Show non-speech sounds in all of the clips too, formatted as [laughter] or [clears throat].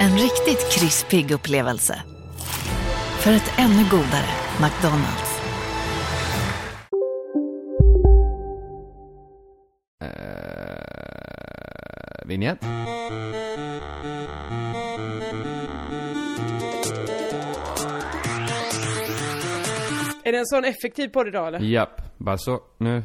En riktigt krispig upplevelse. För ett ännu godare McDonalds. Vinjett. Är det en sån effektiv podd idag eller? Japp, bara så. Nu.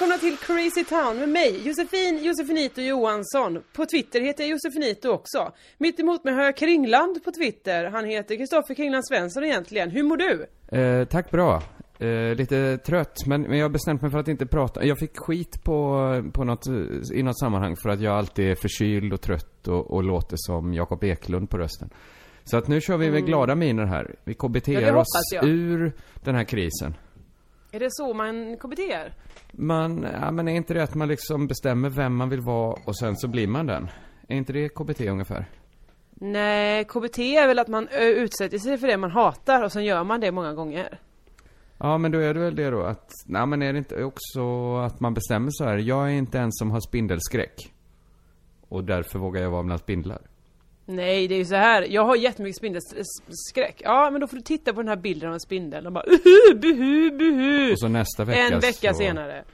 Välkomna till Crazy Town med mig, Josefin Josefinito Johansson. På Twitter heter jag Josefinito också. Mitt emot mig har jag Kringland på Twitter. Han heter Kristoffer Kringland Svensson egentligen. Hur mår du? Eh, tack bra. Eh, lite trött, men, men jag har bestämt mig för att inte prata. Jag fick skit på, på något, i något sammanhang för att jag alltid är förkyld och trött och, och låter som Jakob Eklund på rösten. Så att nu kör vi med glada miner här. Vi KBTar Mm. Ja, oss jag. ur den här krisen. Är det så man KBTR? Man, ja men är inte det att man liksom bestämmer vem man vill vara och sen så blir man den? Är inte det KBT ungefär? Nej, KBT är väl att man ö, utsätter sig för det man hatar och sen gör man det många gånger. Ja, men då är det väl det då att, nej men är det inte också att man bestämmer så här, jag är inte en som har spindelskräck. Och därför vågar jag vara bland spindlar. Nej, det är ju så här. Jag har jättemycket spindelskräck. Ja, men då får du titta på den här bilden av en spindel och bara uhu, buhu, buhu. Och så nästa vecka En vecka så... senare.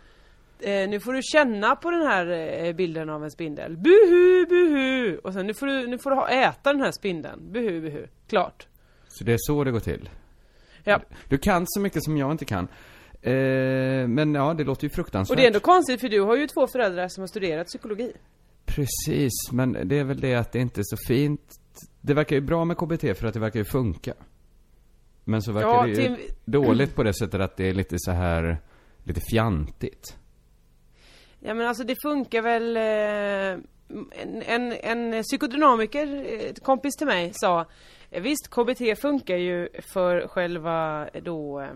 Eh, nu får du känna på den här eh, bilden av en spindel. Buhu, buhu! Och sen nu får du, nu får du ha, äta den här spindeln. Buhu, buhu. Klart. Så det är så det går till. Ja. Du kan så mycket som jag inte kan. Eh, men ja, det låter ju fruktansvärt. Och det är ändå konstigt för du har ju två föräldrar som har studerat psykologi. Precis, men det är väl det att det inte är så fint. Det verkar ju bra med KBT för att det verkar ju funka. Men så verkar Ja, det ju till- dåligt på det sättet att det är lite så här lite fjantigt. Ja men alltså det funkar väl eh, en, en, en psykodynamiker, ett kompis till mig sa eh, Visst KBT funkar ju för själva eh, då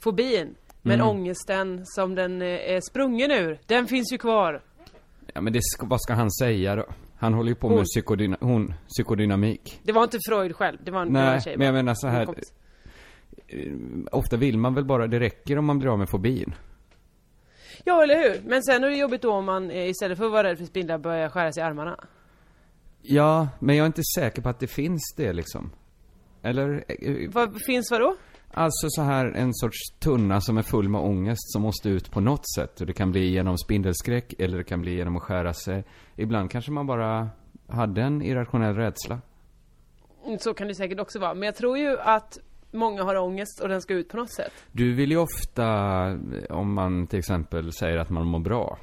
fobin Men Mm. ångesten som den är sprungen ur, den finns ju kvar Ja men det ska, vad ska han säga då? Han håller ju på Hon. med psykodyna, hon, psykodynamik. Det var inte Freud själv, det var en, det var en Nej, tjej men jag menar så här. eh, Ofta vill man väl bara, det räcker om man blir av med fobin. Ja eller hur, men sen är det jobbigt då om man eh, istället för att vara rädd för spindlar börjar skära sig i armarna Ja, men jag är inte säker på att det finns det liksom. Eller? eh, Vad finns vadå? Alltså så här en sorts tunna som är full med ångest som måste ut på något sätt. Och det kan bli genom spindelskräck eller det kan bli genom att skära sig. Ibland kanske man bara hade en irrationell rädsla. Mm, Så kan det säkert också vara, men jag tror ju att många har ångest och den ska ut på något sätt Du vill ju ofta, om man till exempel säger att man mår bra,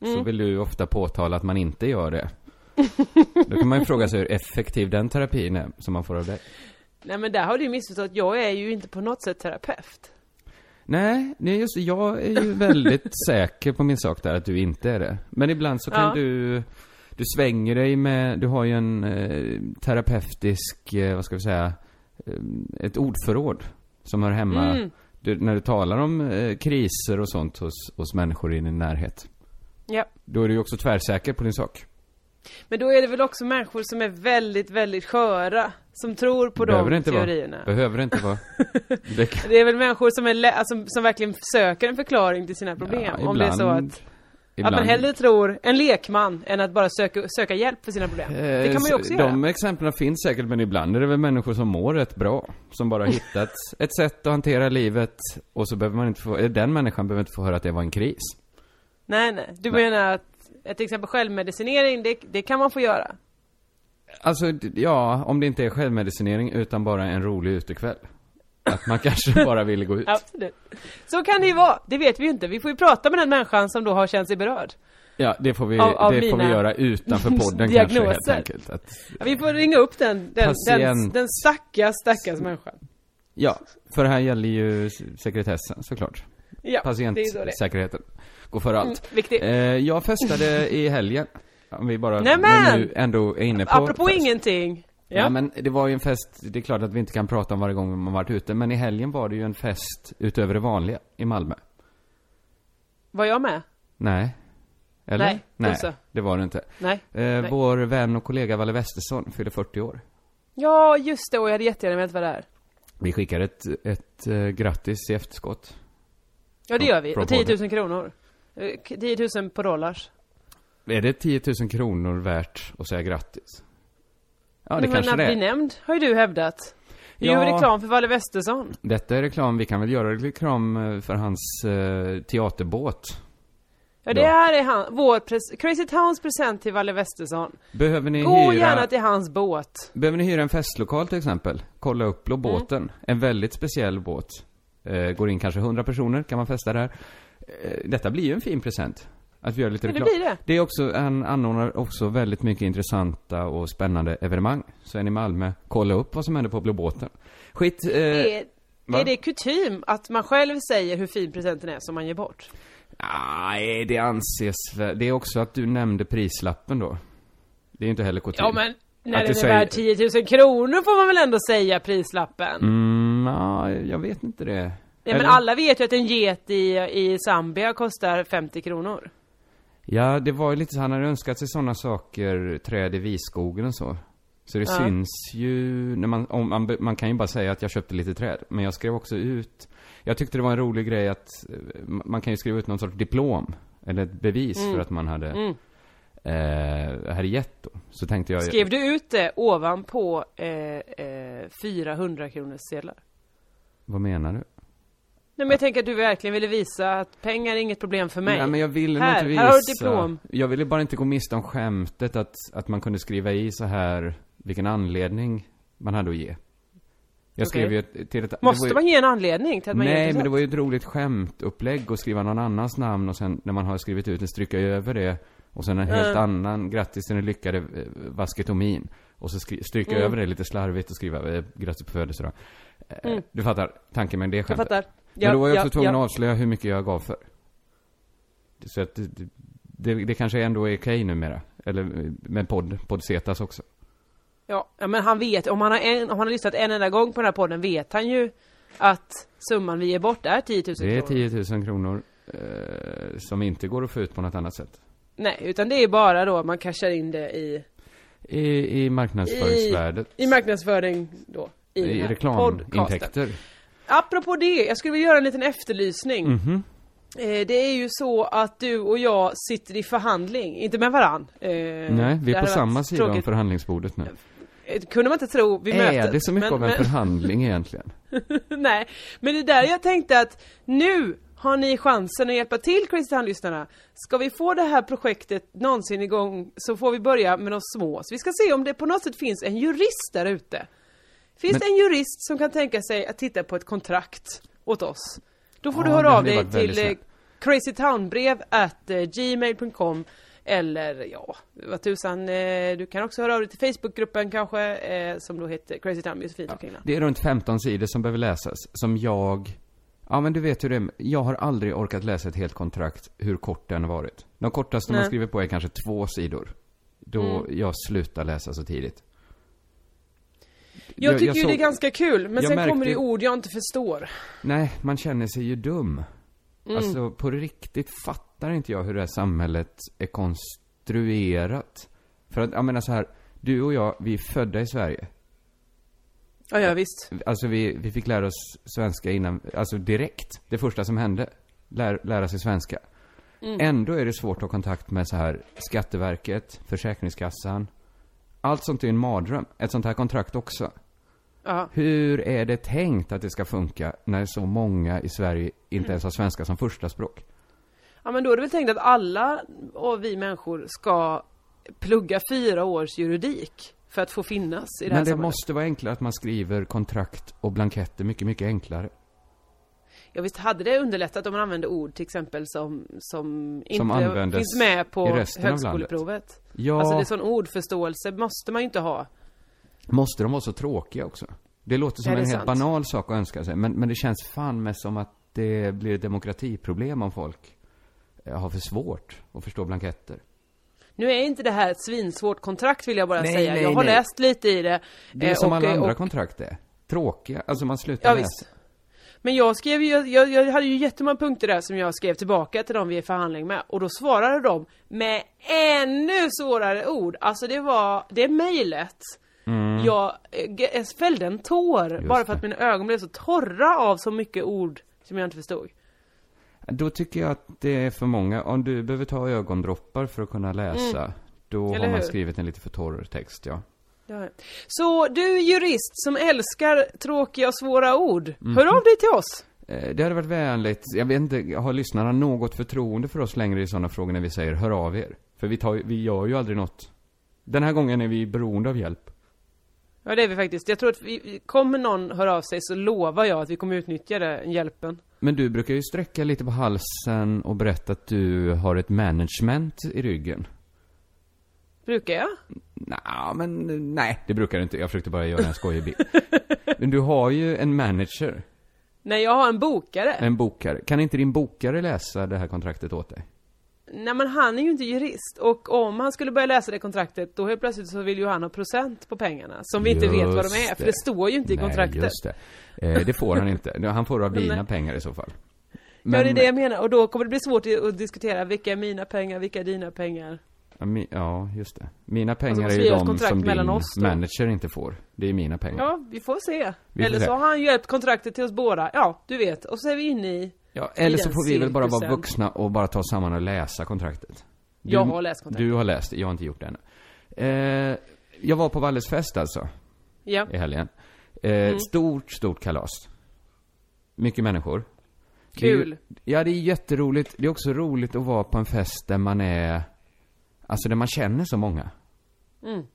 så Mm. vill du ofta påtala att man inte gör det. [laughs] Då kan man ju fråga sig hur effektiv den terapin är som man får av dig. Nej men där har du ju missförstått, jag är ju inte på något sätt terapeut. Nej, nej just. Jag är ju väldigt [laughs] säker på min sak där, att du inte är det. Men ibland så kan Ja. du, du svänger dig med, du har ju en eh, terapeutisk, eh, vad ska vi säga, eh, ett ordförråd som hör hemma, Mm. du, när du talar om eh, kriser och sånt hos, hos människor i din närhet. Ja. Då är du ju också tvärsäker på din sak. Men då är det väl också människor som är väldigt, väldigt sköra, som tror på Behöver de inte teorierna. vara. Behöver det inte vara. [laughs] Det kan, Det är väl människor som är alltså, som verkligen söker en förklaring till sina problem. Ja, om det är så ibland- att, ibland, att man hellre tror en lekman än att bara söka, söka hjälp för sina problem. Det kan man ju Eh, också så göra. De exemplen finns säkert, men ibland är det väl människor som mår rätt bra. Som bara [laughs] hittat ett sätt att hantera livet och så behöver man inte få, eh, den människan behöver inte få höra att det var en kris. Nej, nej. Du Nej. menar att till exempel självmedicinering, det, det kan man få göra? Alltså, ja, om det inte är självmedicinering utan bara en rolig utekväll. Att man [laughs] kanske bara ville gå ut. Absolut. Så kan det ju vara, det vet vi ju inte. Vi får ju prata med den människan som då har känt sig berörd. Ja, det får vi, Av- av det får vi göra utanför podden [laughs] kanske helt diagnoser. enkelt. Att, Ja, vi får ringa upp den, den, den, Patient. den stackars, stackars människan. ja, för här gäller ju sekretessen såklart. Ja, det är så det går före allt. Mm, viktigt. Eh, jag festade i helgen. Om vi bara Nämen! nu ändå är inne på Apropå fest. ingenting. Ja. Ja. men det var ju en fest, det är klart att vi inte kan prata om varje gång man varit ute, men i helgen var det ju en fest utöver det vanliga i Malmö. Var jag med? Nej. Eller? Nej, Nej, det var det inte. Nej. Eh, Vår vän och kollega Valle Westesson fyller 40 år. Ja, just det. Och jag hade jättegärna velat vara där. Vi skickar ett, ett eh, grattis i efterskott. Ja, det gör vi. Och 10 podden. 000 kronor. Eh, k- 10 000 på dollars. Är det 10 000 kronor värt att säga grattis? Ja, det Men kanske att det bli är. nämnd har ju du hävdat. Det är ju Ja. reklam för Valle Westesson. Detta är reklam, vi kan väl göra reklam eh, för hans eh, teaterbåt. Ja, det här är han, vår pres- Crazy Towns present till Valle Westesson. Behöver ni Gå hyra... gärna till hans båt. Behöver ni hyra en festlokal till exempel? Kolla upp Blå Mm. båten. En väldigt speciell båt. Eh, går in kanske 100 personer, kan man festa där. Eh, detta blir ju en fin present. Att vi gör lite Ja, det reklam. blir det. Det är också, han anordnar också väldigt mycket intressanta och spännande evenemang. Så är ni i Malmö, kolla upp vad som händer på Blå båten. Skit, eh, Är, är det kutym att man själv säger hur fin presenten är som man ger bort? Nej, det anses. Det är också att du nämnde prislappen då. Det är inte heller kutym. Ja, men när Att den är säger- värd 10 000 kronor får man väl ändå säga prislappen? Mm, ja, jag vet inte det. Ja, men alla vet ju att en get i, i Zambia kostar 50 kronor. Ja, det var ju lite så, han hade önskat sig sådana saker, träd i visskogen och så. Så det Ja. syns ju, när man, om man, man kan ju bara säga att jag köpte lite träd. Men jag skrev också ut, jag tyckte det var en rolig grej att, eh, man kan ju skriva ut någon sorts diplom. Eller ett bevis Mm. för att man hade, Mm. eh, hade gett då. Så tänkte jag, Skrev du ut det ovanpå eh, eh, 400 kronors sedlar? vad menar du? Nej men jag tänker att du verkligen ville visa att pengar är inget problem för mig. Nej men jag ville Här, nog inte visa. här har du diplom. Jag ville bara inte gå miste om skämtet att, att man kunde skriva i så här vilken anledning man hade att ge. Jag skrev Okej. ju till ett... Måste ju, man ge en anledning till att man Nej, en men det var ju ett roligt skämtupplägg att skriva någon annans namn och sen när man har skrivit ut det stryka över det och sen en helt Mm. annan, grattis till den lyckade eh, vasketomin. Och så skri, stryka Mm. över det lite slarvigt och skriva eh, grattis på födelsedag. Eh, Mm. Du fattar tanken med det Jag skämtet? fattar. Men då var jag ja, också tvungen att avslöja hur mycket jag gav för. Så att det, det, det kanske ändå är okej numera. Eller med podd, poddsetas också. Ja, men han vet, om han, har en, om han har lyssnat en enda gång på den här podden vet han ju att summan vi ger bort är 10 000 Det är kronor. 10 000 kronor eh, som inte går att få ut på något annat sätt. Nej, utan det är bara då man cashar in det i, I, i marknadsföringsvärdet. i marknadsföring då. I, I reklamintäkter. Apropå det, jag skulle vilja göra en liten efterlysning. Mhm. Eh, det är ju så att du och jag sitter i förhandling, inte med varann. Eh, Nej, vi är på samma sida om tråkigt. förhandlingsbordet nu. Eh, kunde man inte tro vid mötet. Är det så mycket men, av en men, förhandling egentligen? [laughs] Nej, men det är där jag tänkte att nu har ni chansen att hjälpa till Crazy Town-lyssnarna. Ska vi få det här projektet någonsin igång så får vi börja med de små. Så vi ska se om det på något sätt finns en jurist där ute. Finns Men- det en jurist som kan tänka sig att titta på ett kontrakt åt oss? Då får Ja, du höra av dig till eh, crazytownbrev at eh, gmail.com eller ja, vad tusan, eh, du kan också höra av dig till Facebookgruppen kanske, eh, som då heter Crazy Town Josefin Kringlan. Det är runt 15 sidor som behöver läsas, som jag... Ja men du vet hur det är. Jag har aldrig orkat läsa ett helt kontrakt, hur kort den har varit. De kortaste man Nej. skriver på är kanske två sidor. Då Mm. jag slutar läsa så tidigt. Jag tycker ju såg- det är ganska kul, men jag sen märkte- kommer det ord jag inte förstår. Nej, man känner sig ju dum. Mm. Alltså, på riktigt fattar inte jag hur det här samhället är konstruerat. För att, jag menar så här, du och jag, vi är födda i Sverige. Ja, ja visst. Alltså vi, vi fick lära oss svenska innan, alltså direkt. Det första som hände. Lär, lära sig svenska. Mm. Ändå är det svårt att ha kontakt med så här Skatteverket, Försäkringskassan. Allt sånt är en mardröm. Ett sånt här kontrakt också. Ja. Hur är det tänkt att det ska funka när så många i Sverige inte ens har svenska som första språk? ja, men då är det väl tänkt att alla och vi människor ska plugga fyra års juridik. för att få finnas i det här Men det måste vara enklare att man skriver kontrakt och blanketter mycket, mycket enklare. Ja visst hade det underlättat om man använde ord till exempel som, som inte användes finns med på högskoleprovet. Ja, Alltså det är sån ordförståelse måste man ju inte ha. måste de vara så tråkiga också? Det låter som Ja, det en helt sant. banal sak att önska sig, men, men det känns fan med som att det blir ett demokratiproblem om folk eh, har för svårt att förstå blanketter. Nu är inte det här ett svinsvårt kontrakt vill jag bara Nej, säga. nej, jag har nej. läst lite i det. Det är eh, som och- alla andra och- kontrakt är. Tråkiga, alltså man slutar Ja läsa. visst. Men jag skrev ju, jag, jag hade ju jättemånga punkter där som jag skrev tillbaka till dem vi är i förhandling med. Och då svarade de med ännu svårare ord. Alltså det var, det mejlet. Jag, eh, jag fällde en tår Mm. Just bara för att mina ögon blev så torra av så mycket ord som jag inte förstod. Då tycker jag att det är för många. Om du behöver ta ögondroppar för att kunna läsa, då Mm. Eller har man hur? skrivit en lite för torr text, ja. Så du jurist som älskar tråkiga och svåra ord, Mhm. hör av dig till oss! Eh, Det hade varit vänligt. Jag vet inte, har lyssnarna något förtroende för oss längre i sådana frågor när vi säger hör av er? För vi, tar, vi gör ju aldrig något. Den här gången är vi beroende av hjälp. Ja det är vi faktiskt. Jag tror att vi, kommer någon höra av sig så lovar jag att vi kommer utnyttja den hjälpen. Men du brukar ju sträcka lite på halsen och berätta att du har ett management i ryggen. Brukar jag? Nja, men nej, det brukar du inte. Jag försökte bara göra en skojig bild. [laughs] Men du har ju en manager, Nej, jag har en bokare. en bokare. Kan inte din bokare läsa det här kontraktet åt dig? Nej men han är ju inte jurist och om han skulle börja läsa det kontraktet då helt plötsligt så vill ju han ha procent på pengarna som vi inte vet vad de är Just för det står ju inte i kontraktet. Nej, just det. Eh, det får han inte. [laughs] Han får av Nej. dina pengar i så fall. Ja det är det jag menar och då kommer det bli svårt att diskutera vilka är mina pengar, vilka är dina pengar. Ja, just det. Mina pengar man är ju de som din oss manager inte får. Det är mina pengar. Ja, vi får se. Vi får Eller se. så har han hjälpt kontraktet till oss båda. Ja, du vet. Och så är vi inne i... Ja, eller så den får vi väl bara vara vuxna och bara ta oss samman och läsa kontraktet. Du, Jag har läst kontraktet. Du har läst det, jag har inte gjort det ännu. Eh, jag var på Valles fest alltså, Ja. i helgen. Eh, Mm. Stort, stort kalas. Mycket människor. Det är Kul. Ja, det är jätteroligt. Det är också roligt att vara på en fest där man är, alltså där man känner så många. Mm.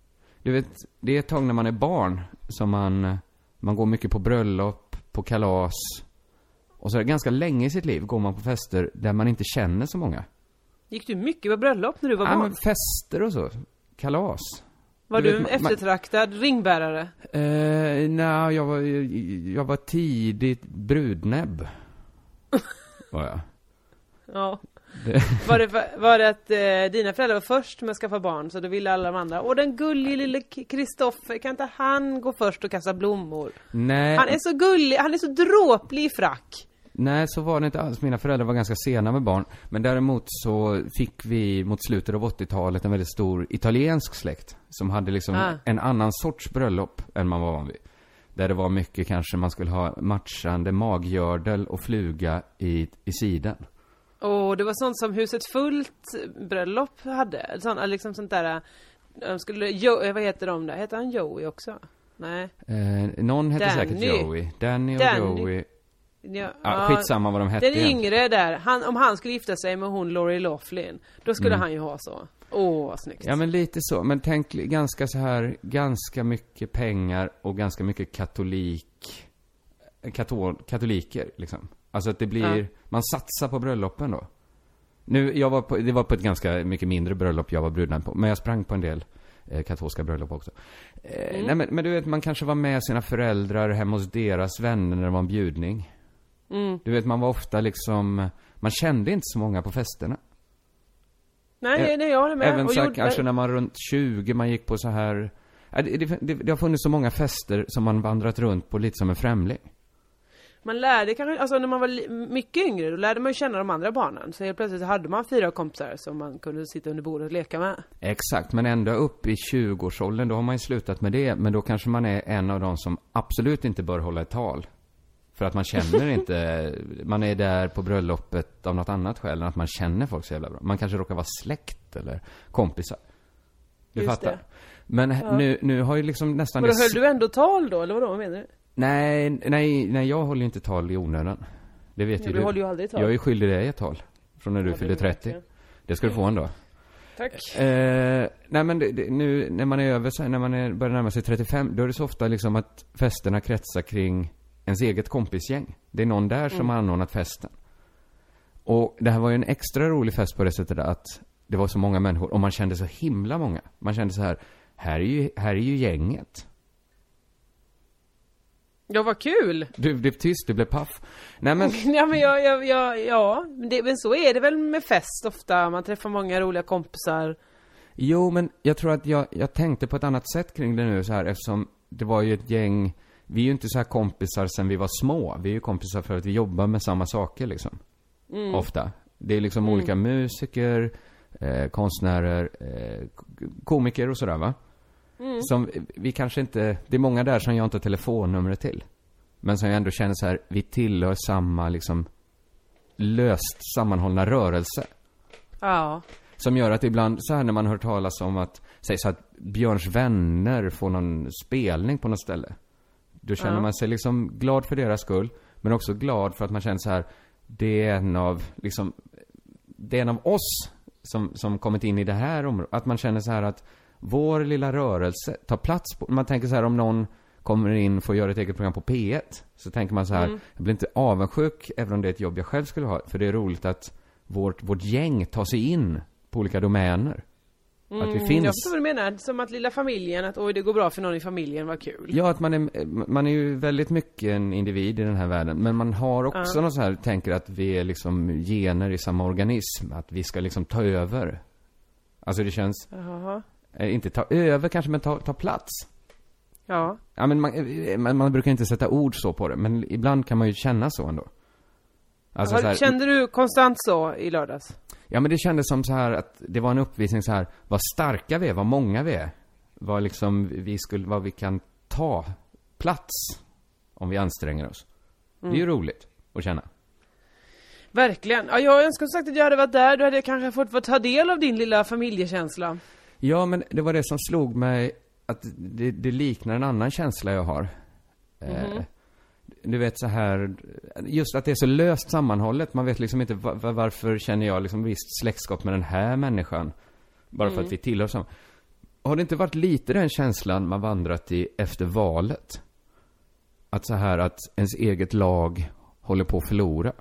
Du vet, det är ett tag när man är barn som man, man går mycket på bröllop, på kalas. Och så är det ganska länge i sitt liv går man på fester där man inte känner så många. Gick du mycket på bröllop när du var Ja, barn? men fester och så. Kalas. var du du vet, en man- man- eftertraktad ringbärare? Eh, nej, jag var, jag var tidigt brudnäbb. [laughs] Var jag. Ja. Det, [laughs] Var det, var det att eh, dina föräldrar var först med att skaffa barn så då ville alla de andra Och den gullige lille Kristoffer, kan inte han gå först och kasta blommor? nej, Han är så gullig, han är så dråplig i frack nej, så var det inte alls. Mina föräldrar var ganska sena med barn. Men däremot så fick vi mot slutet av 80-talet en väldigt stor italiensk släkt. Som hade liksom Ah. en annan sorts bröllop än man var van vid. Där det var mycket kanske man skulle ha matchande maggördel och fluga i, i siden. Och det var sånt som Huset Fullt bröllop hade, sånt, liksom sånt där eh, de skulle, jo, eh, vad heter de där? Heter han Joey också? Nej? Eh, någon hette säkert Joey. Danny och Danny. Joey. Ja, Ja, skitsamma vad de hette Den egentligen. yngre där, han, om han skulle gifta sig med hon Lori Loughlin Då skulle Mm. han ju ha så Åh, vad snyggt Ja men lite så, men tänk ganska så här, ganska mycket pengar och ganska mycket katolik, katol, katoliker liksom. Alltså att det blir, Ja. man satsar på bröllopen då. Nu, jag var på, det var på ett ganska mycket mindre bröllop jag var brudnamn på, men jag sprang på en del eh, katolska bröllop också. Eh, Mm. Nej men, men du vet, man kanske var med sina föräldrar hemma hos deras vänner när det var en bjudning. mm. Du vet, man var ofta liksom, man kände inte så många på festerna. Nej, nej, nej, jag håller med Även och så gjorde- kanske när man runt 20, man gick på så här det, det, det, det har funnits så många fester som man vandrat runt på lite som en främling. Man lärde kanske, alltså när man var mycket yngre, då lärde man känna de andra barnen Så helt plötsligt hade man fyra kompisar som man kunde sitta under bordet och leka med Exakt, men ändå upp i 20-årsåldern, då har man ju slutat med det. Men då kanske man är en av de som absolut inte bör hålla ett tal. För att man känner [laughs] inte, man är där på bröllopet av något annat skäl än att man känner folk så jävla bra. Man kanske råkar vara släkt eller kompisar. Du Just fattar? det. Men nu, nu har ju liksom nästan... Men då höll du ändå tal då, eller vadå, vad menar du? Nej, nej, nej, jag håller inte tal i onödan. Det vet Ja, ju du håller ju aldrig tal. Jag är skyldig dig ett tal. Från när du fyllde är 30. verkligen. Det ska du få en dag. Tack. Eh, nej men det, det, nu när man är över, så när man är, börjar närma sig 35, då är det så ofta liksom att festerna kretsar kring ens eget kompisgäng. Det är någon där som har anordnat festen. Och det här var ju en extra rolig fest på det sättet att det var så många människor och man kände så himla många. Man kände så här, här är ju, här är ju gänget. Ja, vad kul! Du blev tyst, du blev paff. Nej men, [laughs] Ja, men jag, jag, jag, ja, det, men så är det väl med fest ofta. Man träffar många roliga kompisar. Jo, men jag tror att jag, jag tänkte på ett annat sätt kring det nu så här eftersom det var ju ett gäng, vi är ju inte så här kompisar sen vi var små. Vi är ju kompisar för att vi jobbar med samma saker liksom. Ofta. Det är liksom olika musiker, eh, konstnärer, eh, komiker och sådär va. Som vi kanske inte, det är många där som jag inte har telefonnumret till. Men som jag ändå känner så här, vi tillhör samma liksom löst sammanhållna rörelse. Ja. Som gör att ibland, så här när man hör talas om att, säg så att Björns vänner får någon spelning på något ställe. Då känner Ja. man sig liksom glad för deras skull, men också glad för att man känner så här, det är en av, liksom, det är en av oss som, som kommit in i det här området. Att man känner så här att vår lilla rörelse tar plats på, man tänker så här om någon kommer in och får göra ett eget program på P1. Så tänker man så här, jag blir inte avundsjuk även om det är ett jobb jag själv skulle ha. För det är roligt att vårt, vårt gäng tar sig in på olika domäner. Att vi Mm, Jag finns. förstår vad du menar. Som att lilla familjen, att oj det går bra för någon i familjen, vad kul. Ja, att man är, man är ju väldigt mycket en individ i den här världen. Men man har också Ja. något så här, tänker att vi är liksom gener i samma organism. Att vi ska liksom ta över. Alltså det känns, Jaha. eh, inte ta över kanske, men ta, ta plats. Ja. Ja, men man, eh, man, brukar inte sätta ord så på det, men ibland kan man ju känna så ändå. Alltså Har, så här, Kände du konstant så i lördags? Ja, men det kändes som så här att det var en uppvisning så här, vad starka vi är, vad många vi är. Vad liksom vi skulle, vad vi kan ta plats om vi anstränger oss. Det är ju roligt att känna. Verkligen. Ja, jag önskar som sagt att jag hade varit där. Då hade jag kanske fått ta del av din lilla familjekänsla. Ja, men det var det som slog mig att det, det liknar en annan känsla jag har. Eh, du vet så här, just att det är så löst sammanhållet. Man vet liksom inte va- va- varför känner jag liksom visst släktskap med den här människan. Bara för att vi tillhör samma. Har det inte varit lite den känslan man vandrat i efter valet? Att så här att ens eget lag håller på att förlora.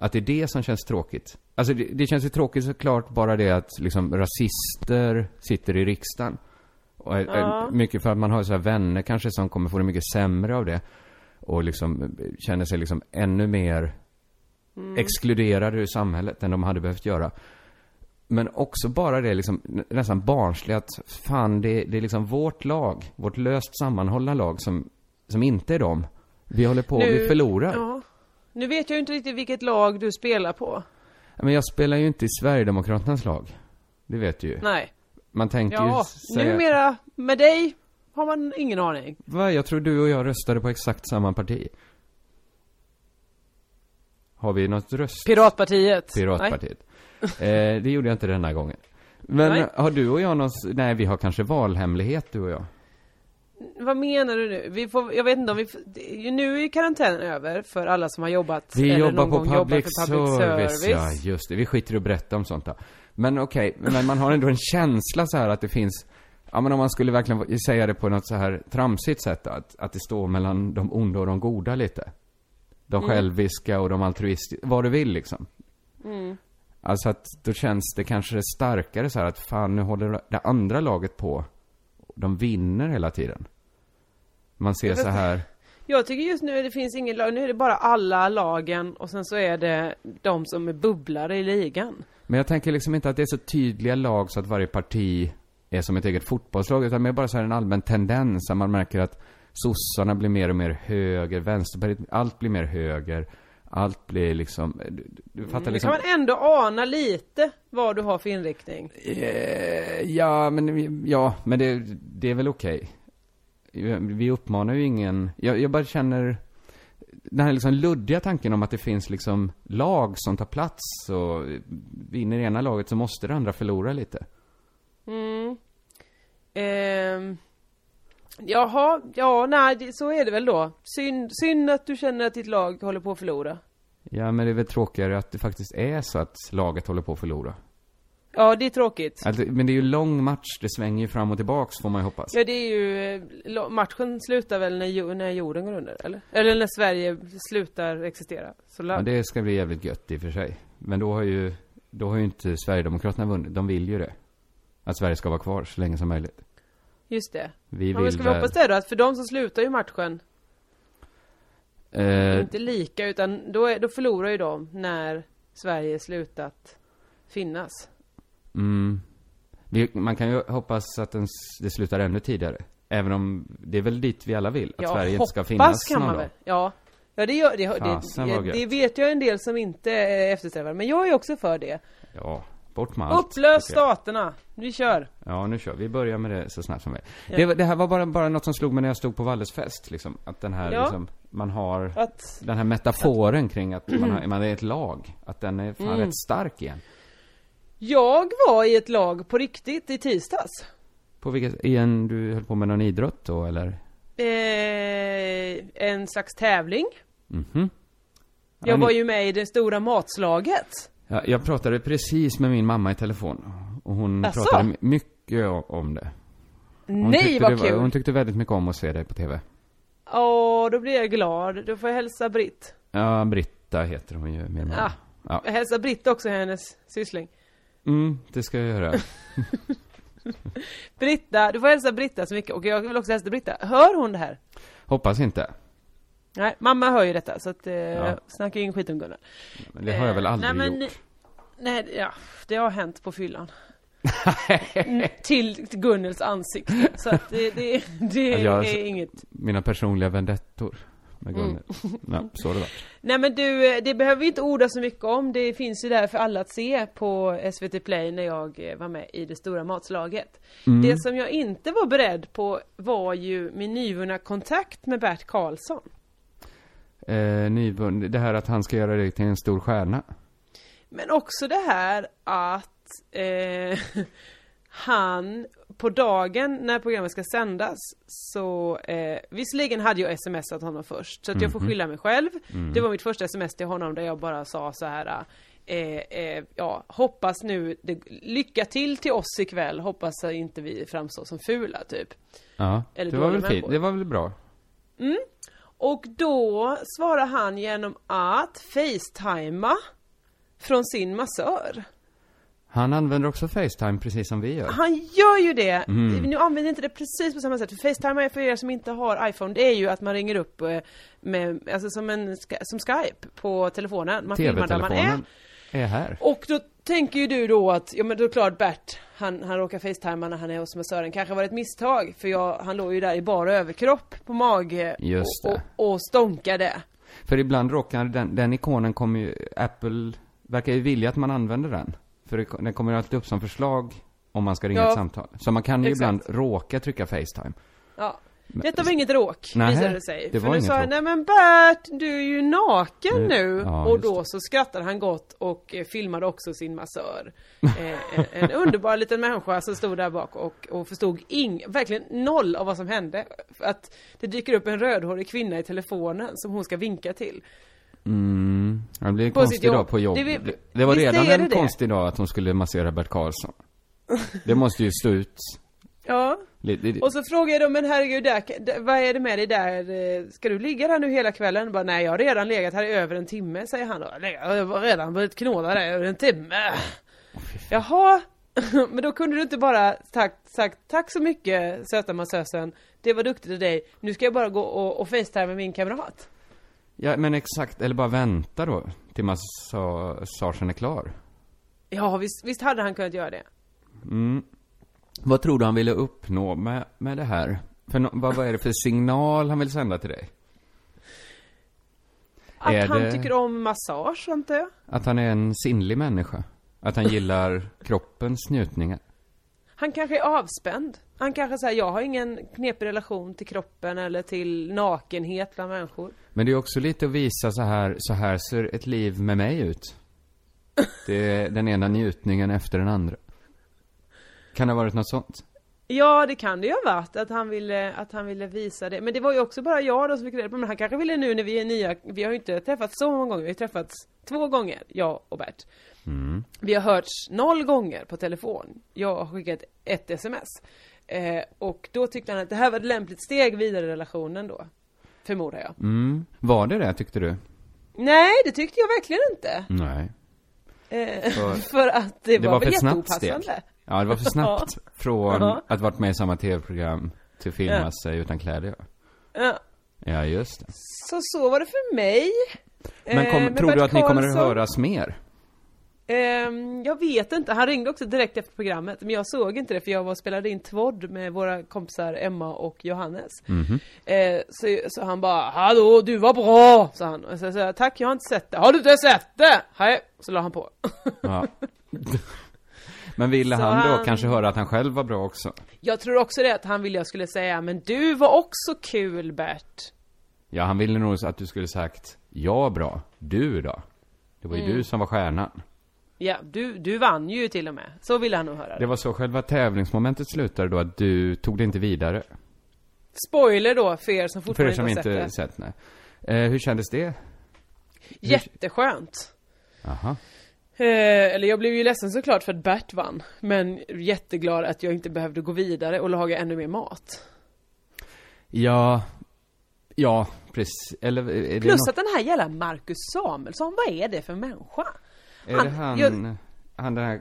Att det är det som känns tråkigt. Alltså det, det känns ju tråkigt såklart bara det att liksom rasister sitter i riksdagen. Och är, Ja. mycket för att man har så här vänner kanske som kommer få det mycket sämre av det. Och liksom eh, känner sig liksom ännu mer exkluderade ur samhället än de hade behövt göra. Men också bara det liksom nä- nästan barnsliga att fan det, det är liksom vårt lag, vårt löst sammanhållna lag som, som inte är dem. Vi håller på, vi förlorar. Ja. Nu vet jag ju inte riktigt vilket lag du spelar på. Men jag spelar ju inte i Sverigedemokraternas lag. Det vet du ju. Nej. Man tänker Ja, ju säga... numera med dig har man ingen aning. Va? Jag tror du och jag röstade på exakt samma parti. Har vi något röst? Piratpartiet. Piratpartiet. Eh, det gjorde jag inte denna gången. Men Nej. har du och jag någon... Nej, vi har kanske valhemlighet du och jag. Vad menar du nu? Vi får, jag vet inte om vi... får- Nu är ju karantänen över för alla som har jobbat Vi eller jobbar någon på gång jobbar public, för public service. service. Ja, just det. Vi skiter i att berätta om sånt då. Men okej, men man har ändå en känsla så här att det finns Ja men om man skulle verkligen säga det på något så här tramsigt sätt då, att, att det står mellan de onda och de goda lite. De själviska och de altruistiska, vad du vill liksom. Alltså att då känns det kanske starkare så här att fan nu håller det andra laget på. De vinner hela tiden. Man ser så här, Jag tycker just nu det finns ingen lag, nu är det bara alla lagen och sen så är det de som är bubblare i ligan. Men jag tänker liksom inte att det är så tydliga lag så att varje parti är som ett eget fotbollslag, utan mer bara så här en allmän tendens där man märker att sossarna blir mer och mer höger, vänsterpartiet, allt blir mer höger, allt blir liksom, du, du fattar Nu liksom. kan man ändå ana lite vad du har för inriktning. Eh, ja, men, ja, men det, det är väl okej. Vi uppmanar ju ingen, jag, jag bara känner den här liksom luddiga tanken om att det finns liksom lag som tar plats och vinner ena laget så måste det andra förlora lite. Mm. Ehm. Jaha, ja nej det, så är det väl då. Synd, synd att du känner att ditt lag håller på att förlora. Ja, men det är väl tråkigare att det faktiskt är så att laget håller på att förlora. Ja, det är tråkigt. Alltså, men det är ju lång match, det svänger ju fram och tillbaks får man ju hoppas. Ja, det är ju... eh, Matchen slutar väl när, när jorden går under, eller? Eller när Sverige slutar existera. Så Ja, det ska bli jävligt gött i och för sig. Men då har ju, då har ju inte Sverigedemokraterna vunnit. De vill ju det. Att Sverige ska vara kvar så länge som möjligt. Just det. Vi Ja, men vill ska vi väl... hoppas det då? Att för de som slutar ju matchen, Eh, inte lika, utan då, är, då förlorar ju de när Sverige slutat finnas. mm, vi, man kan ju hoppas att den, s- det slutar ännu tidigare. Även om det är väl dit vi alla vill. Att Sverige inte ska finnas kan någon man dag. väl. Ja. Ja, det gör det, det, Fasen vad det, gött. det vet jag en del som inte eh, eftersträvar, men jag är också för det. Ja, bort med allt. Upplös staterna! Vi kör! Ja, nu kör vi. Börjar med det så snabbt som möjligt. Ja. Det, det här var bara, bara något som slog mig när jag stod på Valles fest, liksom. Att den här, Ja. liksom, man har Att, den här metaforen kring att man, har, man är ett lag. Att den är fan Mm. rätt stark igen. jag var i ett lag på riktigt i tisdags. På vilket, igen, du höll på med någon idrott då, eller? Eh, en slags tävling. Mhm. Ja, Jag var ju med i det stora matslaget. Ja, jag pratade precis med min mamma i telefon. Och hon Asså? pratade my- mycket om det. Hon Nej vad det var, kul! Hon tyckte väldigt mycket om att se dig på TV. Åh, då blir jag glad. Då får jag hälsa Britt. Ja, Britta heter hon ju, min mamma. Ja. Jag hälsar Britt också, hennes syssling. Mm, det ska jag göra. [laughs] Britta, du får hälsa Britta så mycket. Och jag vill också hälsa Britta. Hör hon det här? Hoppas inte. Nej, mamma hör ju detta så att, eh, Ja. snacka ingen skit om Gunnar. Men det har jag väl Eh, aldrig nej, men, gjort. Nej, ja, det har hänt på fyllan. [laughs] Mm, till Gunnels ansikte. Så att det, det, det Ja, jag- är inget. Mina personliga vendettor med Mm. Gunnel. Ja, så har det varit. [laughs] Nej men du, eh, det behöver vi inte orda så mycket om. Det finns ju där för alla att se på SVT Play när jag eh, var med i det stora matslaget. Mm. Det som jag inte var beredd på var ju min nyvunna kontakt med Bert Karlsson. Eh, nyvunn, det här att han ska göra dig till en stor stjärna. Men också det här att eh, [laughs] han på dagen när programmet ska sändas så eh, visserligen hade jag smsat honom först så att jag får Mhm. skylla mig själv. Mm. Det var mitt första sms till honom där jag bara sa så här eh, eh, ja, hoppas nu, det, lycka till till oss ikväll, hoppas att inte vi framstår som fula typ. Ja, Eller det var väl fint. Det var väl bra. Mm. Och då svarar han genom att facetima från sin massör. Han använder också Facetime precis som vi gör. Han gör ju det! Mm. Nu använder inte det precis på samma sätt, för Facetime är för er som inte har iPhone, det är ju att man ringer upp eh, med, alltså som en, som Skype på telefonen. Man filmar där man är. Är här. Och då tänker ju du då att, ja men då är det klart Bert, han, han råkar facetima när han är hos massören, kanske var det ett misstag, för jag, han låg ju där i bara överkropp på mage Just och, det. och, och stånkade. För ibland råkar den, den ikonen kommer ju, Apple verkar ju vilja att man använder den. För det, den kommer ju alltid upp som förslag om man ska ringa Ja. ett samtal. Så man kan ju Exakt. ibland råka trycka Facetime. Ja. Detta var inget råk, Nej, visade det sig. det För nu sa jag, nej men Bert, du är ju naken Nu- ja, och då så skrattade han gott och eh, filmade också sin massör. eh, en, en [laughs] underbar liten människa som stod där bak och, och förstod ing, verkligen noll av vad som hände. Att det dyker upp en rödhårig kvinna i telefonen som hon ska vinka till. Mm. Det blir en På konstig dag på jobb. Det vi- det var redan en det konstig dag att hon skulle massera Bert Karlsson. Det måste ju stå ut. [laughs] Ja. Och så frågar jag då, men herregud, där, vad är det med dig där? Eh, Ska du ligga där nu hela kvällen? Bara, nej, jag har redan legat här i över en timme, säger han då. Jag har redan börjat knåda där i över en timme. Jaha, [laughs] men då kunde du inte bara sagt, sagt tack så mycket söta massösen, det var duktigt av dig, nu ska jag bara gå och, och facetime med min kamrat. Ja, men exakt. Eller bara vänta då. Till massagen är klar. Ja, visst, visst hade han kunnat göra det. Mm. Vad tror du han ville uppnå med, med det här? För no, vad, vad är det för signal han vill sända till dig? Att Är han det- tycker om massage, antar jag. Att han är en sinnlig människa? Att han gillar [laughs] kroppens njutningar? Han kanske är avspänd. Han kanske säger, jag har ingen knepig relation till kroppen eller till nakenhet bland människor. Men det är också lite att visa så här, så här ser ett liv med mig ut. Det är den ena njutningen efter den andra. Kan det ha varit något sånt? Ja, det kan det ju ha varit att han ville, att han ville visa det. Men det var ju också bara jag då som fick reda på Men han kanske ville nu när vi är nya, vi har ju inte träffats så många gånger, vi har träffats två gånger, jag och Bert. Vi har hörts noll gånger på telefon. Jag har skickat ett sms. Eh, och då tyckte han att det här var ett lämpligt steg vidare i relationen då. Förmodar jag. Mm. Var det det, tyckte du? Nej, det tyckte jag verkligen inte. Nej. Eh, För- [laughs] för att det, Det var, var väl jätteopassande. steg. Ja, det var för snabbt [laughs] från att varit med i samma tv-program till att filma Ja. sig utan kläder. ja. Ja. Just det. Så så var det för mig. Men kom, Eh, tror Bert du att ni kommer att Karlsson- höras mer? Ehm, jag vet inte, han ringde också direkt efter programmet men jag såg inte det för jag var och spelade in Tvodd med våra kompisar Emma och Johannes. Mhm. Eh, så, så han bara 'Hallå, du var bra!' sa han. Och så sa jag 'Tack, jag har inte sett det' 'Har du inte sett det?' Hej! Så la han på. Ja. [laughs] Men ville Så han då han- kanske höra att han själv var bra också? jag tror också det att han ville jag skulle säga 'Men du var också kul Bert' Ja, han ville nog att du skulle sagt Ja, bra. Du då? Det var ju Mm. du som var stjärnan. Ja, du, du vann ju till och med. Så ville han nog höra det. Det var så själva tävlingsmomentet slutade då, att du tog det inte vidare. Spoiler då för er som För fortfarande er som inte inte sett det. sett, nej. Eh, hur kändes det? Jätteskönt. Aha. Eh, eller jag blev ju ledsen såklart för att Bert vann. Men jätteglad att jag inte behövde gå vidare och laga ännu mer mat. Ja, ja, precis. Eller Plus något, att den här jävla Marcus Samuelsson, vad är det för människa? är han- det han, jag- han den här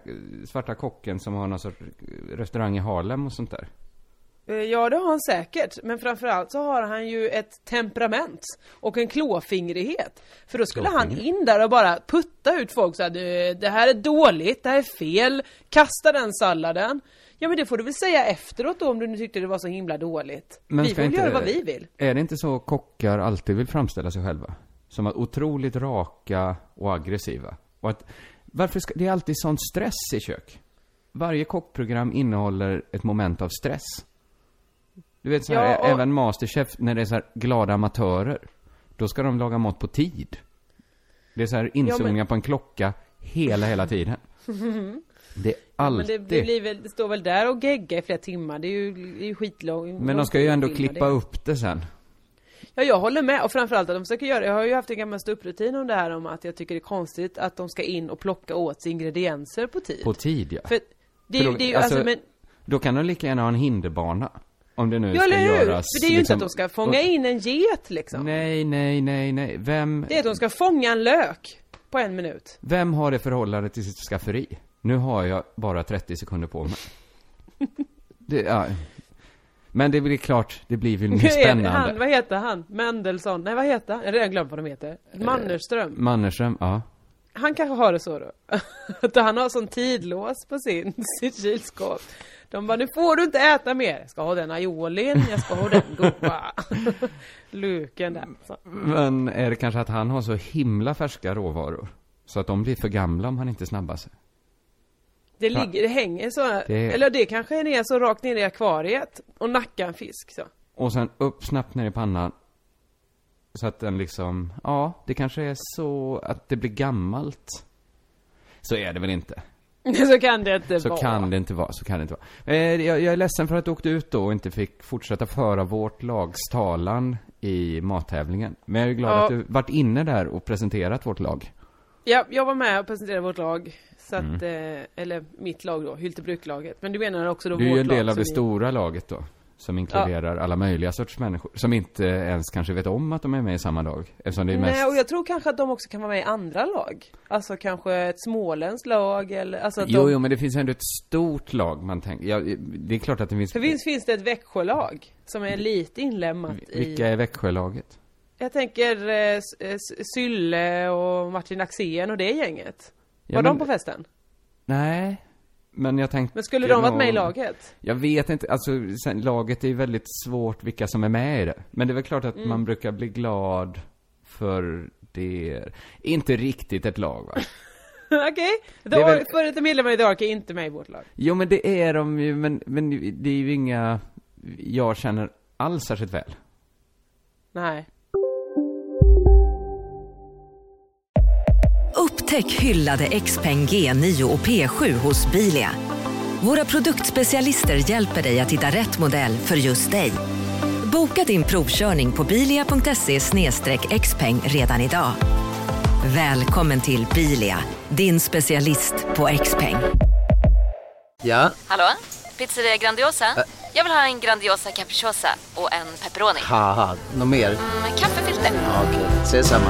svarta kocken som har någon sorts restaurang i Harlem och sånt där? Eh, Ja, det har han säkert. Men framförallt så har han ju ett temperament och en klåfingrighet. För då skulle han Klåfingrig? in där och bara putta ut folk så här, "Det- här är dåligt, det här är fel, kasta den salladen. Ja men det får du väl säga efteråt då om du nu tyckte det var så himla dåligt. Men vi väl inte- göra vad vi vill. Är det inte så kockar alltid vill framställa sig själva? Som att otroligt raka och aggressiva. Och att, varför ska, det är alltid sån stress i kök. Varje kockprogram innehåller ett moment av stress. Du vet så här, Ja, och- även Masterchef, när det är så här glada amatörer. Då ska de laga mat på tid. Det är så här inzoomningar på en klocka hela, hela tiden. [laughs] Det är Men alltid. det, det, blir väl, det står väl där och gegga i flera timmar, det är ju, det är ju skitlång. Men de ska ju ändå klippa det. upp det sen. Ja, jag håller med. Och framförallt att de försöker göra Jag har ju haft en gammal ståupprutin om det här om att jag tycker det är konstigt att de ska in och plocka åt sig ingredienser på tid. På tid, ja. För det, För då- det är ju, alltså, alltså, men, Då kan de lika gärna ha en hinderbana. Om det nu ja ska göras. För det är ju inte liksom- att de ska fånga och- in en get liksom. Nej, nej, nej, nej. Vem, Det är att de ska fånga en lök på en minut. vem har det förhållandet till sitt skafferi? Nu har jag bara 30 sekunder på mig. [laughs] Det, ja. Men det blir klart, det blir väl mer [laughs] Han, spännande. vad heter han? Mendelssohn? Nej vad heter han? Jag har redan glömt vad de heter. Mannerström. Mannerström, ja. Han kanske har det så då. [laughs] Att han har sån tidlås på sin, sitt kylskåp. De bara, nu får du inte äta mer. Jag ska ha den aiolin, jag ska ha den goda. [laughs] Luken där. Så. Men är det kanske att han har så himla färska råvaror? Så att de blir för gamla om han inte snabbar sig. Det ligger, det hänger så. Det- Eller det kanske är ner så rakt ner i akvariet. Och nackar en fisk så. Och sen upp snabbt ner i pannan. Så att den liksom, ja, det kanske är så att det blir gammalt. Så är det väl inte. [laughs] så kan det inte Så vara. kan det inte vara, så kan det inte vara. Eh, jag, jag är ledsen för att du åkte ut då och inte fick fortsätta föra vårt lags talan i mattävlingen. Men jag är glad Ja. att du varit inne där och presenterat vårt lag. Ja, jag var med och presenterade vårt lag. Så att, Mm. eh, eller mitt lag då, Hyltebruklaget. Men du menar också då Du är vårt ju en del lag av det vi- stora laget då. Som inkluderar alla möjliga sorts människor. Som inte ens kanske vet om att de är med i samma lag. Eftersom det är mest... Nej, och jag tror kanske att de också kan vara med i andra lag. Alltså kanske ett småländskt lag eller, alltså att Jo, de... jo, men det finns ändå ett stort lag man tänker. Ja, det är klart att det finns... För visst finns det ett Växjölag som är lite inlemmat i... Vilka är Växjölaget? Jag tänker eh, eh, Sylle och Martin Axén och det gänget. Ja, Var men- de på festen? Nej. Men jag tänkte... Men skulle de varit med i laget? Jag vet inte, alltså sen, laget är ju väldigt svårt vilka som är med i det. Men det är väl klart att Mm. man brukar bli glad för det. Inte riktigt ett lag va? [laughs] Okej, väl- före detta medlemmar i Dark är inte med i vårt lag. Jo men det är de ju, men, men det är ju inga jag känner alls särskilt väl. Nej. Upptäck hyllade XPeng G9 och P7 hos Bilia. Våra produktspecialister hjälper dig att hitta rätt modell för just dig. Boka din provkörning på bilia.se xpeng redan idag. Välkommen till Bilia, din specialist på X-peng. Ja, Hallå? Pizzeria Grandiosa? Jag vill ha en Grandiosa capriciosa och en pepperoni. något mer? Med kaffefilter. Ja, Okej, ses samma.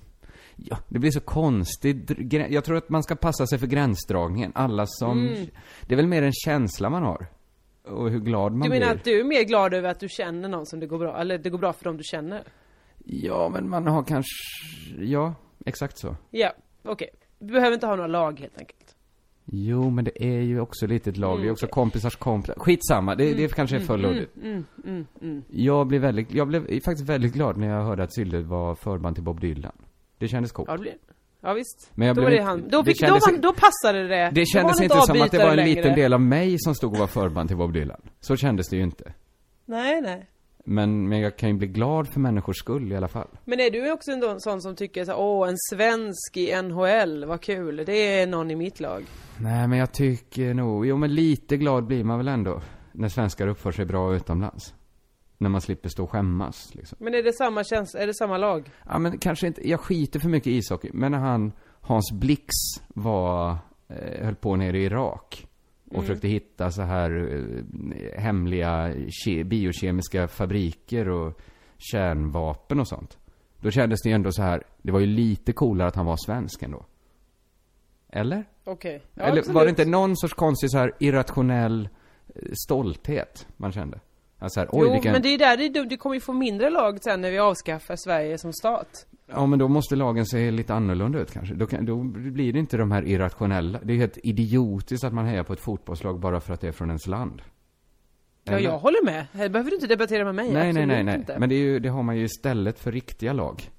ja, det blir så konstigt. Jag tror att man ska passa sig för gränsdragningen. Alla som... Mm. Det är väl mer en känsla man har. Och hur glad man Du menar blir. att du är mer glad över att du känner någon som det går bra, eller det går bra för dem du känner? Ja, men man har kanske... Ja, exakt så. Ja, okej. Du behöver inte ha några lag helt enkelt. Jo, men det är ju också lite ett lag. Mm, det är också okej. kompisars kompisar. Skitsamma, det, det kanske är för luddigt. Mm, mm, mm. Jag blev väldigt, jag blev faktiskt väldigt glad när jag hörde att Sille var förband till Bob Dylan. Det kändes coolt. Ja, det blir... Ja visst. Men jag då blev var det han. Då, det fick, kändes- då, var, då passade det. Det kändes inte som att det var en avbytare liten längre. del av mig som stod och var förband till Bob Dylan. Så kändes det ju inte. Nej, nej. Men, men jag kan ju bli glad för människors skull i alla fall. Men är du också en sån som tycker så, åh, en svensk i NHL, vad kul, det är någon i mitt lag. Nej, men jag tycker nog, jo men lite glad blir man väl ändå. När svenskar uppför sig bra utomlands. När man slipper stå och skämmas liksom. Men är det samma känsla, är det samma lag? Ja men kanske inte, jag skiter för mycket i ishockey. Men när han, Hans Blix var, eh, höll på nere i Irak. Och Mm. försökte hitta så här eh, hemliga ke- biokemiska fabriker och kärnvapen och sånt. Då kändes det ju ändå så här, det var ju lite coolare att han var svensk ändå. Eller? Okej. Ja, Eller var absolut. det inte någon sorts konstig så här irrationell eh, stolthet man kände? Alltså här, oj jo, vilken... men det är där det, du, du kommer ju få mindre lag sen när vi avskaffar Sverige som stat. Ja men då måste lagen se lite annorlunda ut kanske. Då, kan, då blir det inte de här irrationella. Det är helt idiotiskt att man hejar på ett fotbollslag bara för att det är från ens land. Ja, jag håller med. Här behöver du inte debattera med mig. Nej, nej, absolut nej, nej. Inte. Men det, är ju, det har man ju istället för riktiga lag.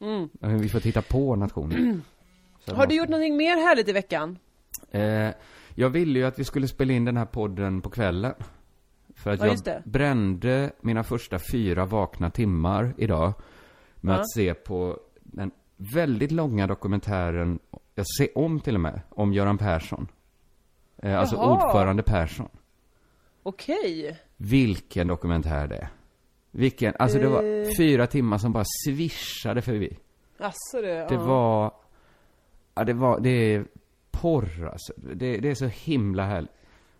Mm. Vi får titta på nationer. [clears throat] Så Har du gjort någonting mer härligt i veckan? Eh, jag ville ju att vi skulle spela in den här podden på kvällen. För att Ja, jag brände mina första fyra vakna timmar idag med Ja. att se på den väldigt långa dokumentären, jag ser om till och med, om Göran Persson. Eh, alltså ordförande Persson. Okej. Vilken dokumentär det är. Vilken, alltså det var Eh. fyra timmar som bara svischade förbi. Asså det, Det ja. var, ja det var, det är porr alltså. Det, det är så himla härligt.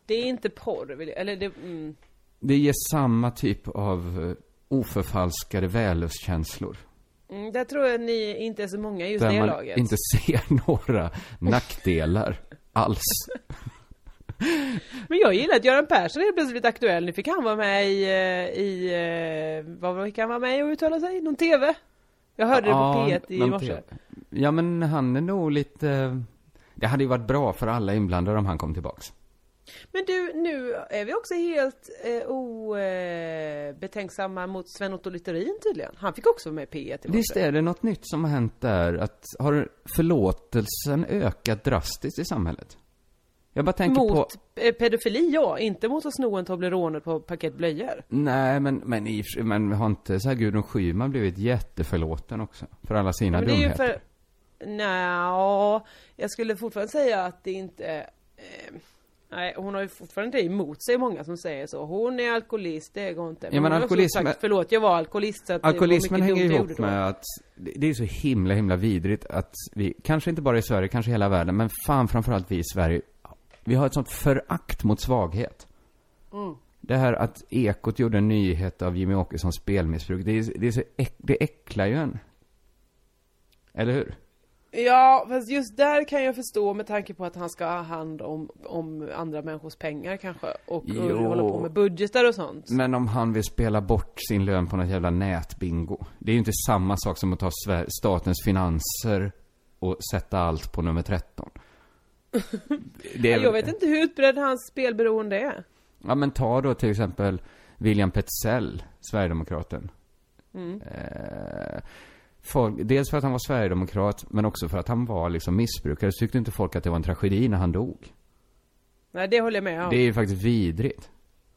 Det är inte porr, vill jag- eller det, mm. Det ger samma typ av eh, oförfalskade välustkänslor. Mm, där tror jag ni inte är så många just Där det man laget. inte ser [laughs] några nackdelar alls. [laughs] Men jag gillar att Göran Persson är plötsligt aktuell. Nu fick han vara med i, eh, i eh, vad fick han vara med och uttala sig? Någon TV? Jag hörde det på P1 i morse. Ja men han är nog lite, det hade ju varit bra för alla inblandade om han kom tillbaks. Men du, nu är vi också helt eh, obetänksamma mot Sven-Otto Littorin tydligen. Han fick också med i P1 i morse. Visst är det något nytt som har hänt där? Att, har förlåtelsen ökat drastiskt i samhället? Jag bara tänker på... Mot eh, pedofili, ja. Inte mot att sno en Toblerone på paket blöjor. Nej, men, men, i, men har inte så här Gudrun Schyman blivit jätteförlåten också? För alla sina ju dumheter? för... Nja, jag skulle fortfarande säga att det inte... Eh, nej, hon har ju fortfarande det emot sig, många som säger så. Hon är alkoholist, det går inte. men har också alkoholism- sagt, förlåt, jag var alkoholist så att Alkoholismen var mycket hänger ihop med att det är så himla, himla vidrigt att vi, kanske inte bara i Sverige, kanske hela världen, men fan framförallt vi i Sverige, vi har ett sånt förakt mot svaghet. Mm. Det här att Ekot gjorde en nyhet av Jimmy Åkessons spelmissbruk, det, är, det, är så äck, det äcklar ju en. Eller hur? Ja, fast just där kan jag förstå med tanke på att han ska ha hand om, om andra människors pengar kanske. Och, och hålla på med budgetar och sånt. Men om han vill spela bort sin lön på något jävla nätbingo. Det är ju inte samma sak som att ta statens finanser och sätta allt på nummer 13. [laughs] Det är Jag vet inte hur utbredd hans spelberoende är. Ja men ta då till exempel William Petzell, Sverigedemokraten. Mm. Eh, folk, dels för att han var Sverigedemokrat, men också för att han var liksom missbrukare. Så tyckte inte folk att det var en tragedi när han dog. Nej, det håller jag med om. Det är ju faktiskt vidrigt.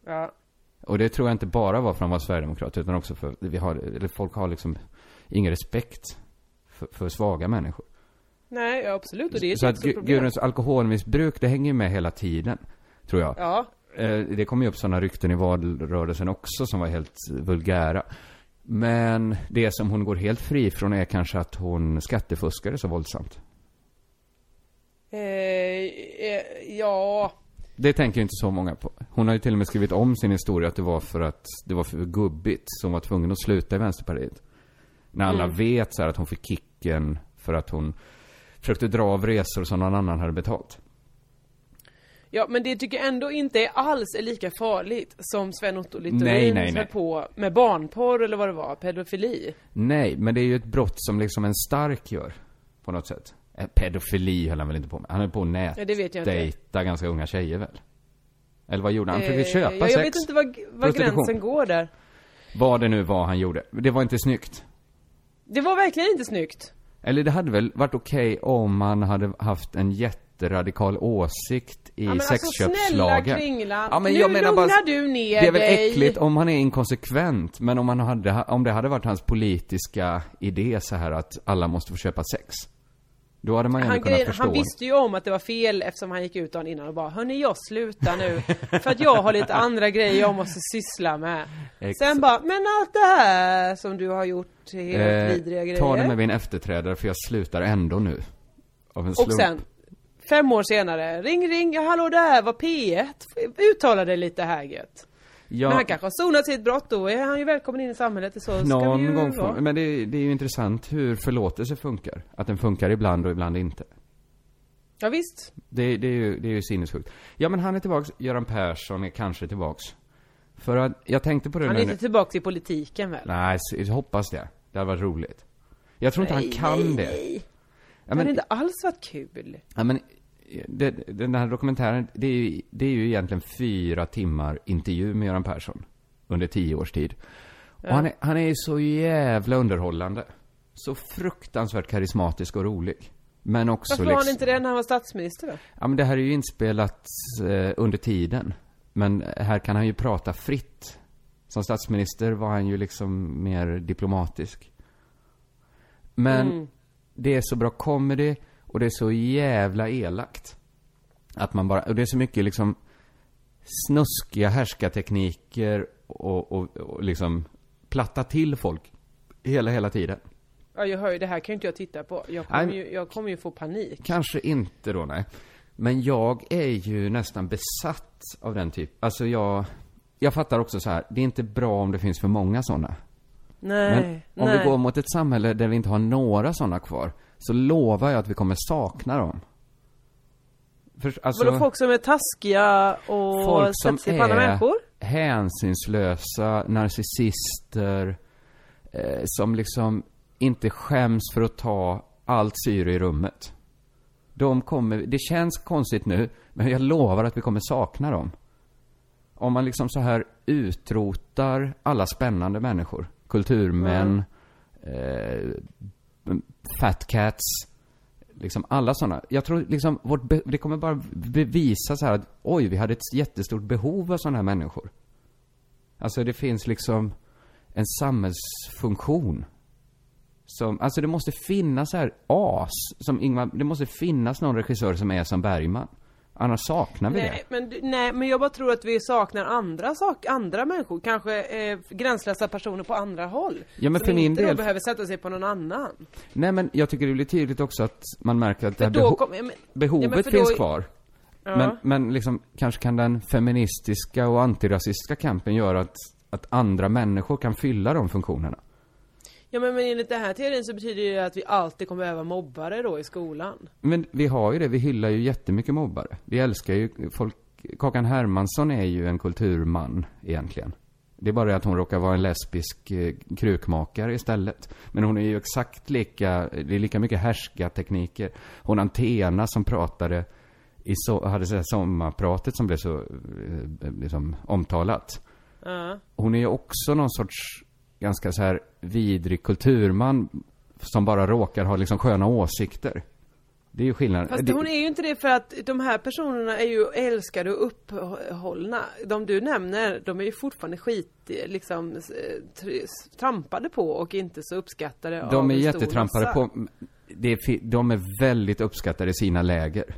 Ja. Och det tror jag inte bara var för att han var Sverigedemokrat, utan också för vi har, eller folk har liksom ingen respekt för, för svaga människor. Nej, ja, absolut. Och det är ett Så att jättestort Gu- problem. Gudruns alkoholmissbruk, det hänger ju med hela tiden. Tror jag. Ja. Eh, Det kom ju upp sådana rykten i valrörelsen också som var helt vulgära. Men det som hon går helt fri från är kanske att hon skattefuskade så våldsamt. Eh, eh, ja. Det tänker ju inte så många på. Hon har ju till och med skrivit om sin historia att det var för att det var för gubbigt som var tvungen att sluta i Vänsterpartiet. När alla Mm. vet så här att hon fick kicken för att hon försökte dra av resor som någon annan hade betalt. Ja, men det tycker jag ändå inte är alls är lika farligt som Sven-Otto Littorin Nej, nej, nej. på med barnporr eller vad det var, pedofili. Nej, men det är ju ett brott som liksom en stark gör. På något sätt. Eh, Pedofili höll han väl inte på med. Han höll på att Ja, det vet jag inte. nätdejta ganska unga tjejer väl? Eller vad gjorde han? Han Eh, försökte köpa ja, sex. Jag vet inte vad, vad Prostitution. gränsen går där. Vad det nu var han gjorde. Det var inte snyggt. Det var verkligen inte snyggt. Eller det hade väl varit okej om man hade haft en jätteradikal åsikt i Ja, men alltså snälla sexköpslagen. Kringlan, Ja, men nu jag menar bara- du ner Det är väl dig. äckligt om han är inkonsekvent, men om, han hade, om det hade varit hans politiska idé så här att alla måste få köpa sex. Då hade man ju Han, kunnat förstå. han visste ju om att det var fel eftersom han gick ut dagen innan och bara Hörni jag slutar nu För att jag har lite andra grejer jag måste syssla med Exakt. Sen bara, men allt det här som du har gjort helt vidriga grejer Eh, Ta det med min efterträdare för jag slutar ändå nu. Av en Och slump. sen Fem år senare, ring ring, ja, hallå det här var P1 Uttala dig lite här gött Ja. Men han kanske har sonat sitt brott då, är han ju välkommen in i samhället så ska vi Någon ju gång vara. Men det, det är ju intressant hur förlåtelse funkar. Att den funkar ibland och ibland inte. Ja visst Det, det, är ju, det är ju sinnessjukt. Ja men han är tillbaks, Göran Persson är kanske tillbaks. För att, jag tänkte på det Han nu. är inte tillbaka i politiken väl? Nej, jag hoppas det. Det hade varit roligt. Jag tror inte Nej, han kan nej, det. nej. Ja, Det men, hade inte alls varit kul ja, men det, den här dokumentären, det är, ju, det är ju egentligen fyra timmar intervju med Göran Persson. Under tio års tid. Och han, är, han är så jävla underhållande. Så fruktansvärt karismatisk och rolig. Men också Varför var han liksom, inte det när han var statsminister då? Ja men det här är ju inspelat eh, under tiden. Men här kan han ju prata fritt. Som statsminister var han ju liksom mer diplomatisk. Men Mm. det är så bra comedy och det är så jävla elakt. Att man bara, och det är så mycket liksom snuskiga härskartekniker och, och, och liksom platta till folk. Hela, hela tiden. Ja jag hör ju, det här kan ju inte jag titta på. Jag kommer, Nej. ju, jag kommer ju få panik. Kanske inte då, nej. Men jag är ju nästan besatt av den typ. Alltså jag, jag fattar också så här, det är inte bra om det finns för många sådana. Nej, Men om nej. vi går mot ett samhälle där vi inte har några sådana kvar, så lovar jag att vi kommer sakna dem. För, alltså, Vadå folk som är taskiga och folk som sätter sig på andra är människor? hänsynslösa, narcissister, eh, som liksom inte skäms för att ta allt syre i rummet. De kommer, det känns konstigt nu, men jag lovar att vi kommer sakna dem. Om man liksom så här utrotar alla spännande människor, kulturmän, eh, fat cats, liksom alla sådana. Jag tror liksom, vårt det kommer bara bevisa så här att oj, vi hade ett jättestort behov av sådana här människor. Alltså det finns liksom en samhällsfunktion. Som, alltså det måste finnas så här as, som Ingmar, det måste finnas någon regissör som är som Bergman. Annars saknar vi Nej men, du- nej men jag bara tror att vi saknar andra sak, andra människor, kanske eh, gränslösa personer på andra håll. Ja, men för min inte del- behöver sätta sig på någon annan. det. Nej men jag tycker det blir tydligt också att man märker att det För då beho- kom, ja, men, behovet ja, men finns då- kvar. Ja. Men, men liksom, kanske kan den feministiska och antirasistiska kampen göra att, att andra människor kan fylla de funktionerna. Ja men, men enligt den här teorin så betyder det att vi alltid kommer behöva mobbare då i skolan. Men vi har ju det, vi hyllar ju jättemycket mobbare. Vi älskar ju folk, Kakan Hermansson är ju en kulturman egentligen. Det är bara det att hon råkar vara en lesbisk eh, krukmakare istället. Men hon är ju exakt lika, det är lika mycket härskartekniker. Hon Antena som pratade i så, hade här sommarpratet som blev så eh, liksom omtalat. Ja. Hon är ju också någon sorts ganska så här vidrig kulturman som bara råkar ha liksom sköna åsikter. Det är ju skillnaden. Fast det, hon är ju inte det för att de här personerna är ju älskade och upphållna. De du nämner, de är ju fortfarande skit, liksom tr- trampade på och inte så uppskattade av de är jättetrampade massa. på. Det är, de är väldigt uppskattade i sina läger.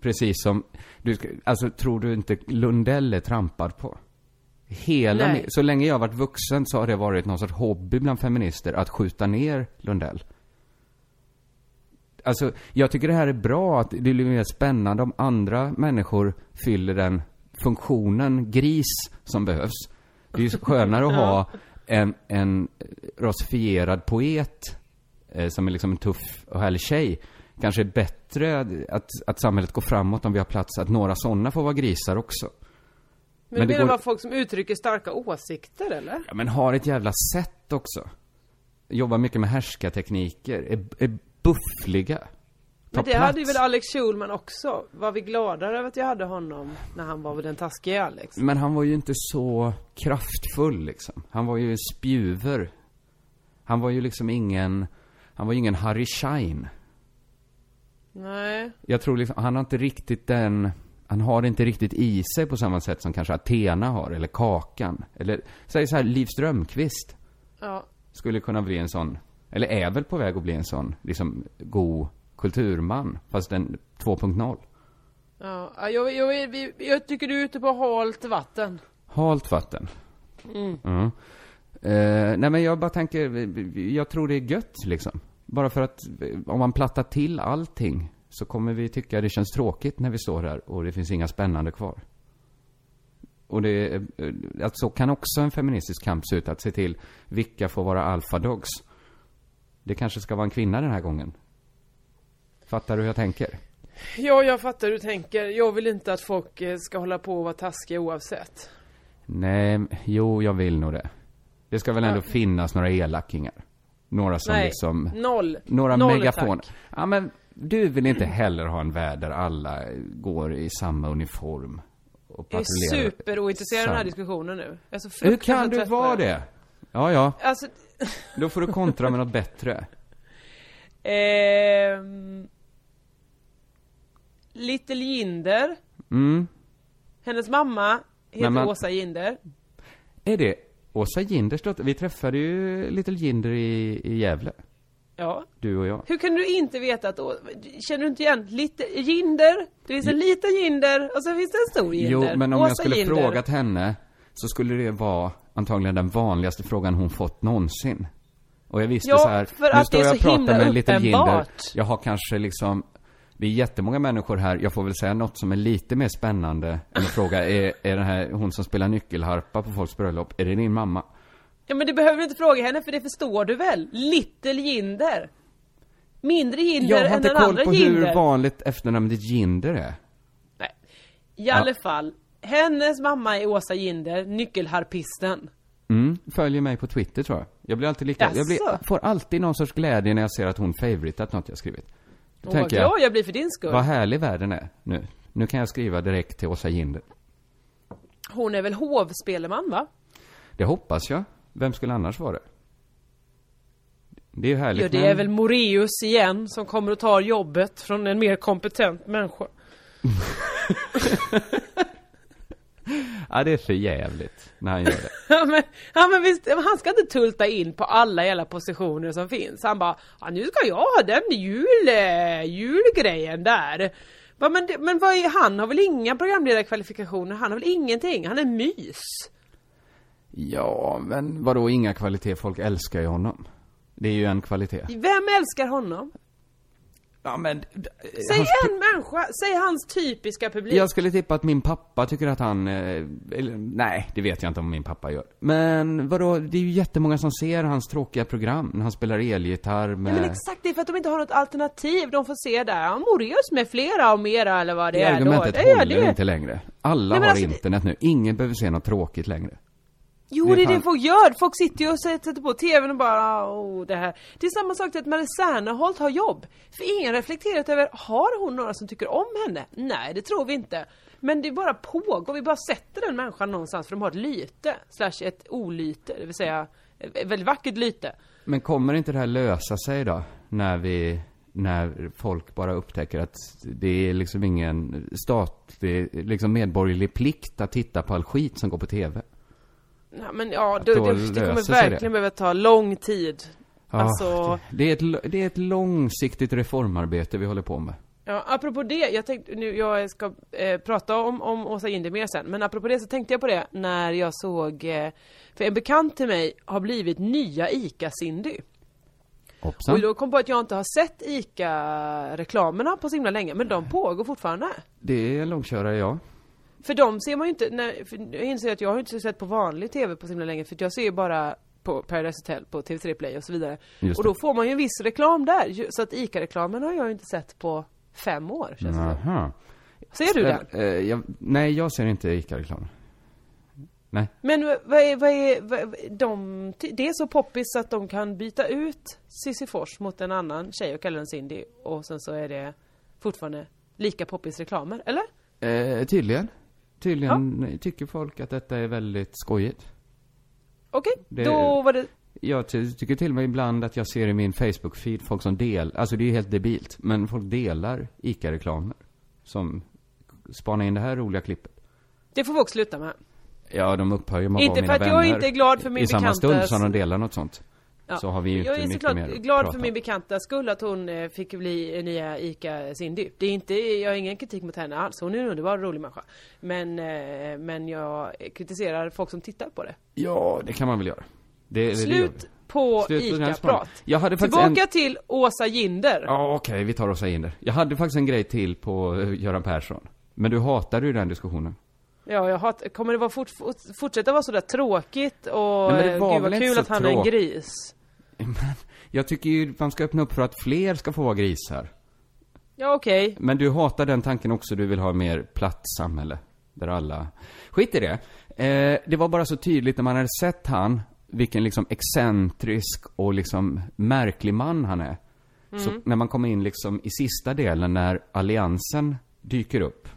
Precis som, du, alltså tror du inte Lundell är trampad på? Hela, Nej. mi- så länge jag har varit vuxen så har det varit någon sorts hobby bland feminister att skjuta ner Lundell. Alltså, jag tycker det här är bra, att det blir mer spännande om andra människor fyller den funktionen gris som behövs. Det är ju skönare att [laughs] ha en, en rasifierad poet eh, som är liksom en tuff och härlig tjej. Kanske är bättre att, att samhället går framåt om vi har plats att några sådana får vara grisar också. Men, Men du det menar går- folk som uttrycker starka åsikter eller? Ja, men har ett jävla sätt också. Jobbar mycket med härskartekniker, är, är buffliga. Tar Men det plats. hade ju väl Alex Schulman också? Var vi gladare över att jag hade honom när han var den taskiga Alex? Men han var ju inte så kraftfull liksom. Han var ju en spjuver. Han var ju liksom ingen, han var ju ingen Harry Schein. Nej. Jag tror liksom, han har inte riktigt den, han har det inte riktigt i sig på samma sätt som kanske Athena har, eller Kakan. Eller, säg så här, Liv Strömquist Ja. skulle kunna bli en sån, eller är väl på väg att bli en sån, liksom, god kulturman. Fast en 2.0. Ja, ja, jag, jag, jag, jag tycker du är ute på halt vatten. Halt vatten. Mm. Mm. Eh, nej men jag bara tänker, jag tror det är gött liksom. Bara för att om man plattar till allting så kommer vi tycka det känns tråkigt när vi står här och det finns inga spännande kvar. Och det, eh, att så kan också en feministisk kamp se ut, att se till vilka får vara alfadogs. Det kanske ska vara en kvinna den här gången. Fattar du hur jag tänker? Ja, jag fattar hur du tänker. Jag vill inte att folk eh, ska hålla på och vara taskiga oavsett. Nej, jo, jag vill nog det. Det ska väl ändå Ja. finnas några elakingar. Några som Nej, liksom... noll. Några Noll, megafon. tack. Ja, men du vill inte heller ha en värld där alla går i samma uniform och Jag är superointresserad av den här diskussionen nu. Jag är så Hur kan du vara det? Ja, ja. Alltså, Då får du kontra med något bättre. [laughs] ehm... Little Jinder. Mm. Hennes mamma heter men- Åsa Jinder. Är det Åsa Ginders dotter? Vi träffade ju Little Jinder i, i Gävle. Ja. Du och jag. Hur kan du inte veta att... Å- Känner du inte igen? Lite Jinder. Det finns en liten Jinder och så finns det en stor Jinder. Jo, men om Åsa jag skulle Jinder. frågat henne så skulle det vara antagligen den vanligaste frågan hon fått någonsin. Och jag visste Ja, så här, för nu står jag och pratar med Little Jinder. uppenbart. Jag har kanske liksom, det är jättemånga människor här, jag får väl säga något som är lite mer spännande än att fråga, är, är den här, hon som spelar nyckelharpa på folks bröllop, är det din mamma? Ja men du behöver inte fråga henne för det förstår du väl? Little Jinder. Mindre Jinder Jag har än inte den koll andra på Jinder. hur vanligt efternamnet Jinder är. I alla fall. Hennes mamma är Åsa Jinder, nyckelharpisten. Mm, följer mig på Twitter tror jag. Jag blir alltid lika, jag blir, Jaså? får alltid någon sorts glädje när jag ser att hon favoritat något jag skrivit. Då Åh, vad glad jag blir för din skull. Vad härlig världen är nu. Nu kan jag skriva direkt till Åsa Jinder. Hon är väl hovspeleman va? Det hoppas jag. Vem skulle annars vara det? Det är ju härligt Ja det med- är väl Moreus igen som kommer och tar jobbet från en mer kompetent människa. [laughs] Ja, det är för jävligt när han gör det. [laughs] Ja men, ja, men visst, han ska inte tulta in på alla jävla positioner som finns. Han bara, ja, nu ska jag ha den jul, eh, julgrejen där. Men, men vad är, han har väl inga programledarkvalifikationer? Han har väl ingenting? Han är mys. Ja, men vadå inga kvalitet? Folk älskar ju honom. Det är ju en kvalitet. Vem älskar honom? Ja men... Säg en människa, säg hans typiska publik. Jag skulle tippa att min pappa tycker att han, eh, eller, nej, det vet jag inte om min pappa gör. Men vadå, det är ju jättemånga som ser hans tråkiga program när han spelar elgitarr med... Nej men exakt, det är för att de inte har något alternativ. De får se där, ja, Moreus med flera och mera eller vad det, det är argumentet då. Håller det. inte längre. Alla Nej, har alltså, det- internet nu. Ingen behöver se något tråkigt längre. Jo, Det är det fan- folk gör. Folk sitter ju och sätter på TVn och bara åh, det här. Det är samma sak till att Marie Serneholt har jobb. För ingen reflekterat över, har hon några som tycker om henne? Nej, det tror vi inte. Men det bara pågår, vi bara sätter den människan någonstans för de har ett lyte. Slash ett olyte, det vill säga ett väldigt vackert lyte. Men kommer inte det här lösa sig då? När vi, när folk bara upptäcker att det är liksom ingen statlig, liksom medborgerlig plikt att titta på all skit som går på TV? Ja, men ja, det, då det, det kommer verkligen det. behöva ta lång tid. Ja, Alltså- det, är ett, det är ett långsiktigt reformarbete vi håller på med. Ja, apropå det, jag tänkte nu, jag ska eh, prata om, om Åsa Jinder mer sen, men apropå det så tänkte jag på det när jag såg, eh, för en bekant till mig har blivit nya ICA-Cindy. Hoppsan. Och då kom på att jag inte har sett ICA-reklamerna på så himla länge, men de pågår fortfarande. Det är en långkörare, ja. För de ser man ju inte, när, jag inser att jag har inte sett på vanlig TV på så himla länge, för jag ser ju bara på Paradise Hotel, på TV3 Play och så vidare. Just Och då får man ju en viss reklam där, så att ICA-reklamen har jag ju inte sett på fem år, känns det. Aha. Ser du den? Eh, jag, nej, jag ser inte ICA-reklam. Nej. Men vad är, vad är, vad, de, det är så poppis att de kan byta ut Cissi Fors mot en annan tjej och kalla den Cindy och sen så är det fortfarande lika poppis reklamer, eller? Eh, tydligen. Tydligen tycker folk att detta är väldigt skojigt. Okej, Det- då var det... Jag ty- tycker till och med ibland att jag ser i min Facebook-feed folk som del, alltså det är ju helt debilt, men folk delar ICA-reklamer. Som spanar in det här roliga klippet. Det får folk sluta med. Ja, de upphör ju med att Inte vara mina för att jag vänner. inte är glad för min I samma bekanta- stund som de delar något sånt. Ja. Så har vi ju inte jag är mycket såklart mer glad för min bekanta skull att hon eh, fick bli nya ICA Cindy. Det är inte, jag har ingen kritik mot henne alls. Hon är en underbar rolig människa. Men, eh, men jag kritiserar folk som tittar på det. Ja, det kan man väl göra. Det, det, det Slut vi. på ICA-prat. Tillbaka en... till Åsa Jinder. Ja, okej, vi tar oss in där. Jag hade faktiskt en grej till på eh, Göran Persson. Men du hatade ju den diskussionen. Ja, jag hat, kommer det vara fort, fort, fortsätta vara sådär tråkigt och Nej, men det eh, var gud vad kul så att han är en gris. [laughs] Jag tycker ju man ska öppna upp för att fler ska få vara grisar. Ja, okej. Men du hatar den tanken också, du vill ha mer platt samhälle. Där alla... Skit i det. Eh, det var bara så tydligt när man hade sett han, vilken liksom excentrisk och liksom märklig man han är. Så Mm. när man kommer in liksom i sista delen när alliansen dyker upp.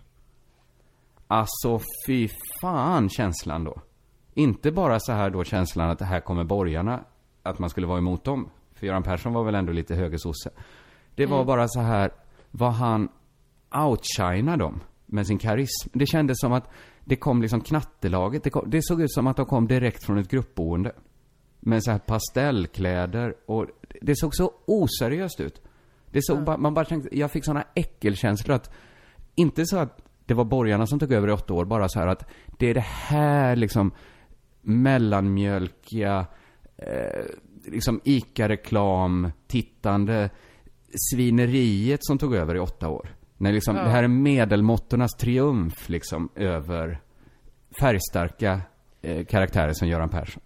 Alltså fy fan känslan då. Inte bara så här då känslan att det här kommer borgarna, att man skulle vara emot dem. För Göran Persson var väl ändå lite högersosse. Det var Mm. bara så här, vad han outshinade dem med sin karism. Det kändes som att det kom liksom knattelaget. Det, kom, det såg ut som att de kom direkt från ett gruppboende. Med så här pastellkläder och det såg så oseriöst ut. Det såg bara, man bara tänkte, jag fick såna äckelkänslor att, inte så att det var borgarna som tog över i åtta år, bara så här att det är det här liksom mellanmjölkiga, eh, liksom ICA-reklam, tittande svineriet som tog över i åtta år. När liksom, Ja. det här är medelmåttornas triumf liksom över färgstarka eh, karaktärer som Göran Persson.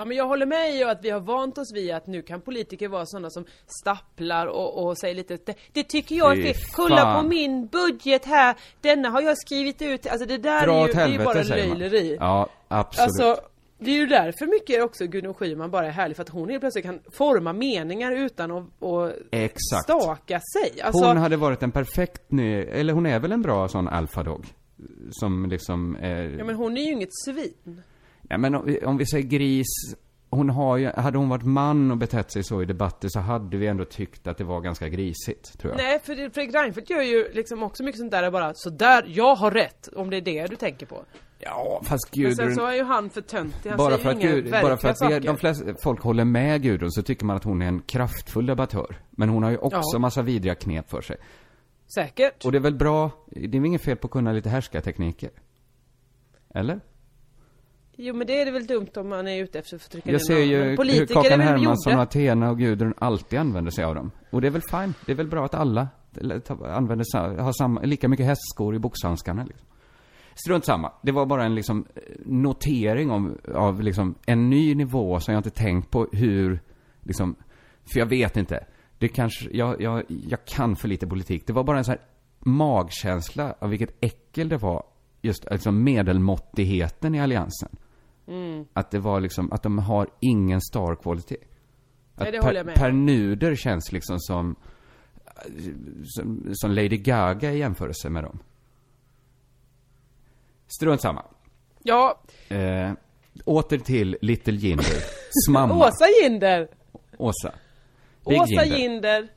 Ja men jag håller med i att vi har vant oss vid att nu kan politiker vara sådana som stapplar och, och säger lite det, det tycker jag är fel. Kolla på min budget här, denna har jag skrivit ut. Alltså det där Dra är ju, det är helvete bara löjleri. Ja, absolut. Alltså, det är ju därför mycket också Gudrun Schyman bara är härlig för att hon helt plötsligt kan forma meningar utan att, att Exakt. staka sig. Alltså, Hon hade varit en perfekt ny, eller hon är väl en bra sån alfadog? Som liksom är... Ja men hon är ju inget svin. Ja, men om, om vi säger gris, hon har ju, hade hon varit man och betett sig så i debatter så hade vi ändå tyckt att det var ganska grisigt, tror jag. Nej, för Fredrik Reinfeldt gör ju liksom också mycket sånt där bara så där, jag har rätt, om det är det du tänker på. Ja, fast Men sen Gudrun... så är ju han för töntig, han bara säger för att, Gud, bara för att vi, de flesta, folk håller med Gudrun så tycker man att hon är en kraftfull debattör. Men hon har ju också Ja. massa vidriga knep för sig. Säkert. Och det är väl bra, det är väl inget fel på att kunna lite härskartekniker? Eller? Jo men det är det väl dumt om man är ute efter att trycka Jag ser ju hur Kakan Hermansson, gjorda. Athena och Gudrun alltid använder sig av dem. Och det är väl fine. Det är väl bra att alla använder, har samma, lika mycket hästskor i boxhandskarna liksom. Strunt samma. Det var bara en liksom notering om, av liksom en ny nivå som jag inte tänkt på hur, liksom, för jag vet inte. Det kanske, jag, jag, jag kan för lite politik. Det var bara en sån här magkänsla av vilket äckel det var, just liksom medelmåttigheten i alliansen. Mm. Att det var liksom, att de har ingen star quality. Att Nej, det håller jag med Per. Nuder känns liksom som, som, som Lady Gaga i jämförelse med dem. Strunt samma. Ja, Eh, åter till Little Jinder. [laughs] Mamma. Åsa Jinder. Åsa. Big Åsa Jinder. Jinder.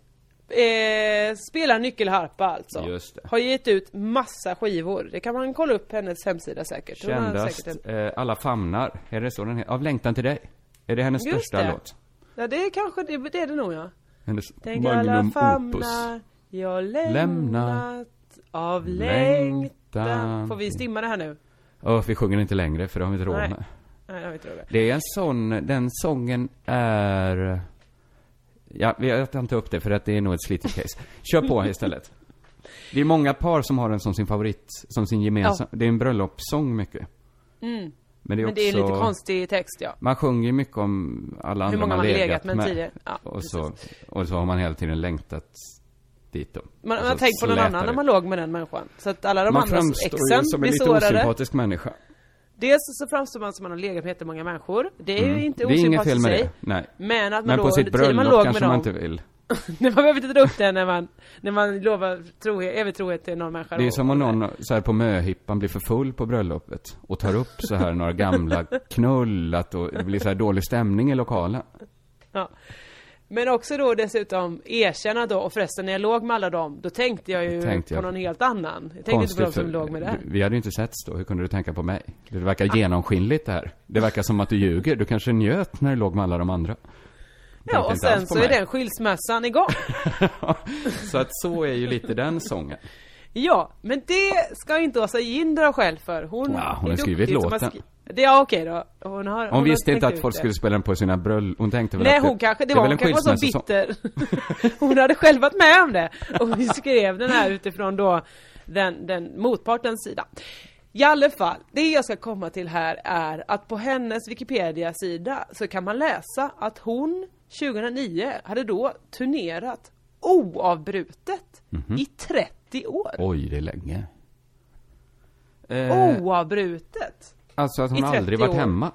Eh, spelar nyckelharpa alltså. Just det. Har gett ut massa skivor. Det kan man kolla upp hennes hemsida säkert. Har Kändast, säkert en... eh, Alla famnar. Är det så den heter? Av längtan till dig. Är det hennes Just största det. låt? Ja, det är kanske det, det är det nog ja. Hennes Tänk alla magnum opus. famnar jag lämnat Lämnat av längtan. längtan. Får vi stimma det här nu? Åh, vi sjunger inte längre för det har vi inte råd Nej. med. Nej, jag vet inte. Det är en sån, den sången är... Ja, jag tar inte upp det för att det är nog ett slitigt case. Kör på istället. Det är många par som har den som sin favorit, som sin gemensam. Det är en bröllopssång mycket. Mm. Men det är Men också... det är lite konstig text ja. Man sjunger ju mycket om alla andra Hur många man man legat, legat med tidigare. Ja, och, så, och så har man hela tiden längtat dit då. Man, Och man så har tänkt på någon annan det. när man låg med den människan. Så att alla de Man andra framstår ju exen som en blir lite sårade. osympatisk människa. Dels så framstår man som man har legat med jättemånga människor. Det är Mm. ju inte osympatiskt i sig. Nej. Men att man Men då på sitt under tiden man bröllop låg kanske med man dem. inte vill. [laughs] Man behöver inte dra upp det när man, när man lovar trohet, evig trohet till någon människa. Det är som om någon så här på möhippan blir för full på bröllopet och tar upp så här några gamla [laughs] knullat och det blir så här dålig stämning i lokalen. Ja. Men också då dessutom erkänna då, och förresten när jag låg med alla dem, då tänkte jag ju Tänkte på jag. någon helt annan. Jag tänkte inte på de som låg med det Vi hade ju inte setts då, hur kunde du tänka på mig? Det verkar genomskinligt det här. Det verkar som att du ljuger, du kanske njöt när du låg med alla de andra. Ja, och sen så är mig. den skilsmässan igång. [laughs] Så att så är ju lite den sången. Ja, men det ska inte Åsa Jinder ha skäll för. Hon, Ja, hon är har skrivit låten. skri- Det, ja, okej då. Hon, har, Hon, har visste inte att folk det. skulle spela den på sina bröllop. Hon tänkte väl Nej, att det, hon kanske, det är var, hon kanske var så bitter. [laughs] hon hade själv varit med om det. Och vi skrev den här utifrån då den, den motpartens sida. I alla fall, det jag ska komma till här är att på hennes Wikipedia-sida så kan man läsa att hon 2009 hade då turnerat oavbrutet Mhm. i 30 år. Oj, det är länge. Eh, Oavbrutet! Alltså att hon 30 aldrig varit år. hemma.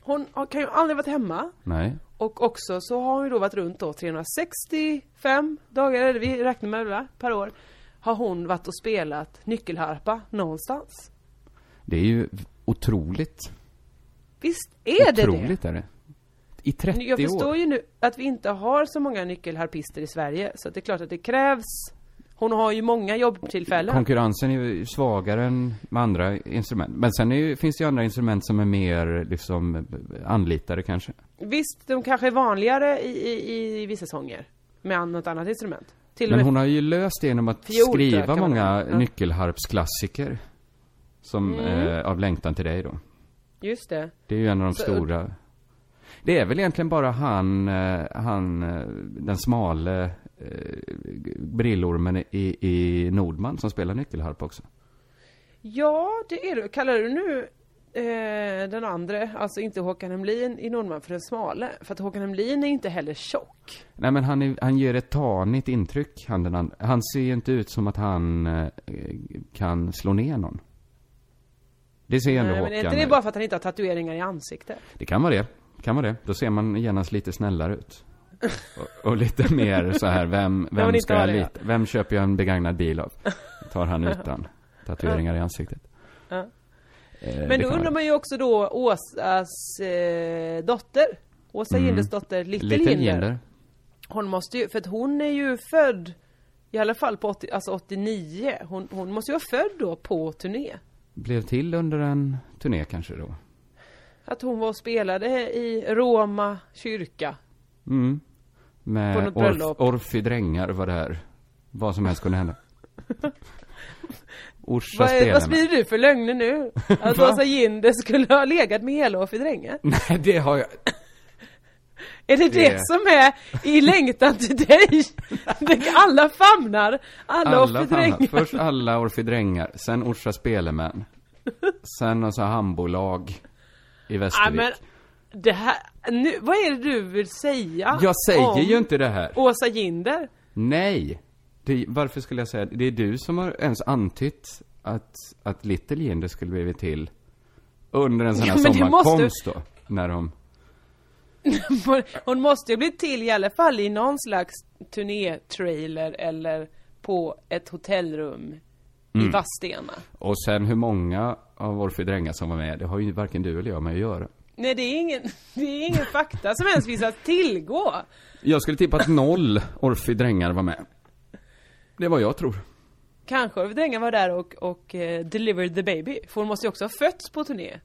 Hon kan ju aldrig varit hemma. Nej. Och också så har hon ju då varit runt då 365 dagar, eller vi räknar med va, per år. Har hon varit och spelat nyckelharpa någonstans. Det är ju otroligt. Visst är det otroligt är det. I 30 det? Jag förstår år. ju nu att vi inte har så många nyckelharpister i Sverige. Så att det är klart att det krävs. Hon har ju många jobbtillfällen. Konkurrensen är ju svagare än med andra instrument. Men sen ju, finns det ju andra instrument som är mer liksom anlitade kanske. Visst, de kanske är vanligare i, i, i vissa sånger. Med något annat instrument. Till Men hon har ju löst det genom att jag, skriva många. Ja. nyckelharpsklassiker. Som, Mm. eh, av längtan till dig då. Just det. Det är ju en av de Så- stora. Det är väl egentligen bara han, eh, han, eh, den smale eh, brillormen i, i Nordman som spelar nyckelharpa också. Ja, det är det. Kallar du nu eh, den andra, alltså inte Håkan Hemlin i Nordman för den smale? För att Håkan Hemlin är inte heller tjock. Nej men han, är, han ger ett tanigt intryck, han den andra. Han ser ju inte ut som att han eh, kan slå ner någon. Det ser ändå Nej, men Håkan. är inte det bara för att han inte har tatueringar i ansiktet? Det kan vara det. Kan vara det. Då ser man genast lite snällare ut. Och, och lite mer så här, vem, vem ska jag lita, vem köper jag en begagnad bil av? Tar han utan tatueringar i ansiktet. Ja. Eh, Men då undrar man ju också då Åsas eh, dotter. Åsa Mm. Ginders dotter, Little. Jinder. Hon måste ju, för att hon är ju född i alla fall på 80, alltså 89. Hon, hon måste ju vara född då på turné. Blev till under en turné kanske då. Att hon var och spelade i Roma kyrka. Mm. På Med något Orf. Orfi Drängar var där. Vad som helst kunde hända. [laughs] Orsa Vad, vad sprider du för lögner nu? [laughs] Att? Åsa Jinder skulle ha legat med Elof i Drängen? [laughs] Nej, det har jag... Är det det, Det- som är i längtan till dig? Alla famnar, alla, Alla Orfi famnar. Drängar. Först alla Orfi Drängar, sen Orsa Spelemän. Sen sån här handbolag i Ja, Västervik. men det här, nu, vad är det du vill säga? Jag säger ju inte det här. Åsa Jinder? Nej! Det, varför skulle jag säga det? Det är du som har ens antytt att, att Little Jinder skulle blivit till Under en sån här Ja, sommarkonst då. När de... [laughs] Hon måste ju bli till i alla fall i någon slags turnétrailer eller på ett hotellrum i Mm. Vadstena. Och sen hur många av Orfy Drängar som var med, det har ju varken du eller jag med att göra. Nej, det är ingen, [laughs] det är ingen fakta som ens finns att tillgå. Jag skulle tippa att noll Orfy Drängar var med. Det är vad jag tror. Kanske Orfy Drängar var där och, och eh, delivered the baby. För hon måste ju också ha fötts på turné.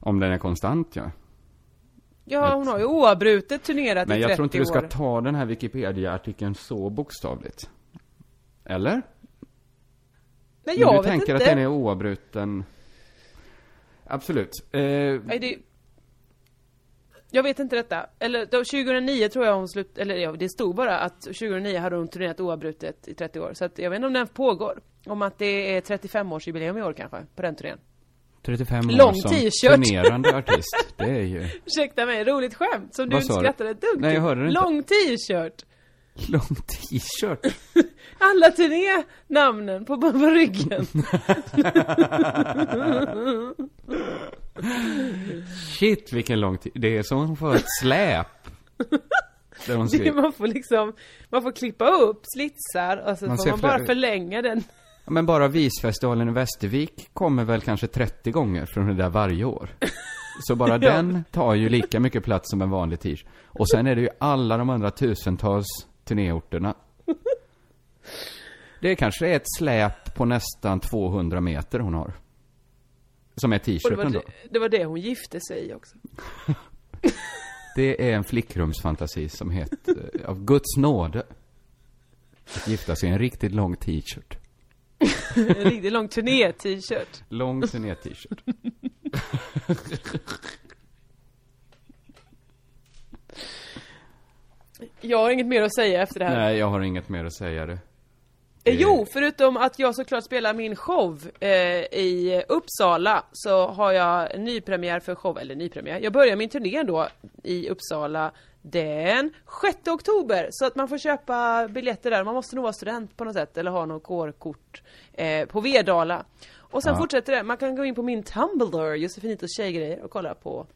Om den är konstant ja. Ja, hon har ju oavbrutet turnerat Men i 30 jag tror inte du ska år. ta den här Wikipedia-artikeln så bokstavligt. Eller? Nej, Men jag du vet tänker inte. att den är oavbruten? Absolut. Eh, Nej, det... Jag vet inte detta. Eller då, 2009 tror jag hon slut... Eller ja, det stod bara att 2009 hade hon turnerat oavbrutet i 30 år. Så att jag vet inte om den pågår. Om att det är 35-årsjubileum i år kanske, på den turnén. 35 år Lång som t-shirt. turnerande artist. Det är ju... [laughs] Ursäkta mig, roligt skämt som du Vad inte du? skrattade ett dugg Nej, jag hörde det inte. Lång t-shirt. Lång t-shirt. [laughs] Alla turnénamnen på, på ryggen. [laughs] Shit vilken lång tid. Det är som hon får ett släp. Där hon Det, man får liksom, man får klippa upp slitsar och så Man får man bara flera- förlänga den. Men bara visfestivalen i Västervik kommer väl kanske 30 gånger från det där varje år. Så bara [laughs] den tar ju lika mycket plats som en vanlig t-shirt. Och sen är det ju alla de andra tusentals turnéorterna. Det kanske är ett släp på nästan 200 meter hon har. Som är det, t-shirten då. det, det var det hon gifte sig i också. [laughs] Det är en flickrumsfantasi som heter, eh, av Guds nåde. Att gifta sig i en riktigt lång t-shirt. En riktigt lång turné-t-shirt. Lång turné-t-shirt. [laughs] Jag har inget mer att säga efter det här. Nej, jag har inget mer att säga det. Eh, Jo, förutom att jag såklart spelar min show eh, i Uppsala så har jag nypremiär för show, eller nypremiär, jag börjar min turné då i Uppsala den 6 oktober så att man får köpa biljetter där, man måste nog vara student på något sätt eller ha något kårkort eh, på Vedala. Och sen Ja. fortsätter det, man kan gå in på min Tumblr, Josefinitos tjejgrejer och kolla på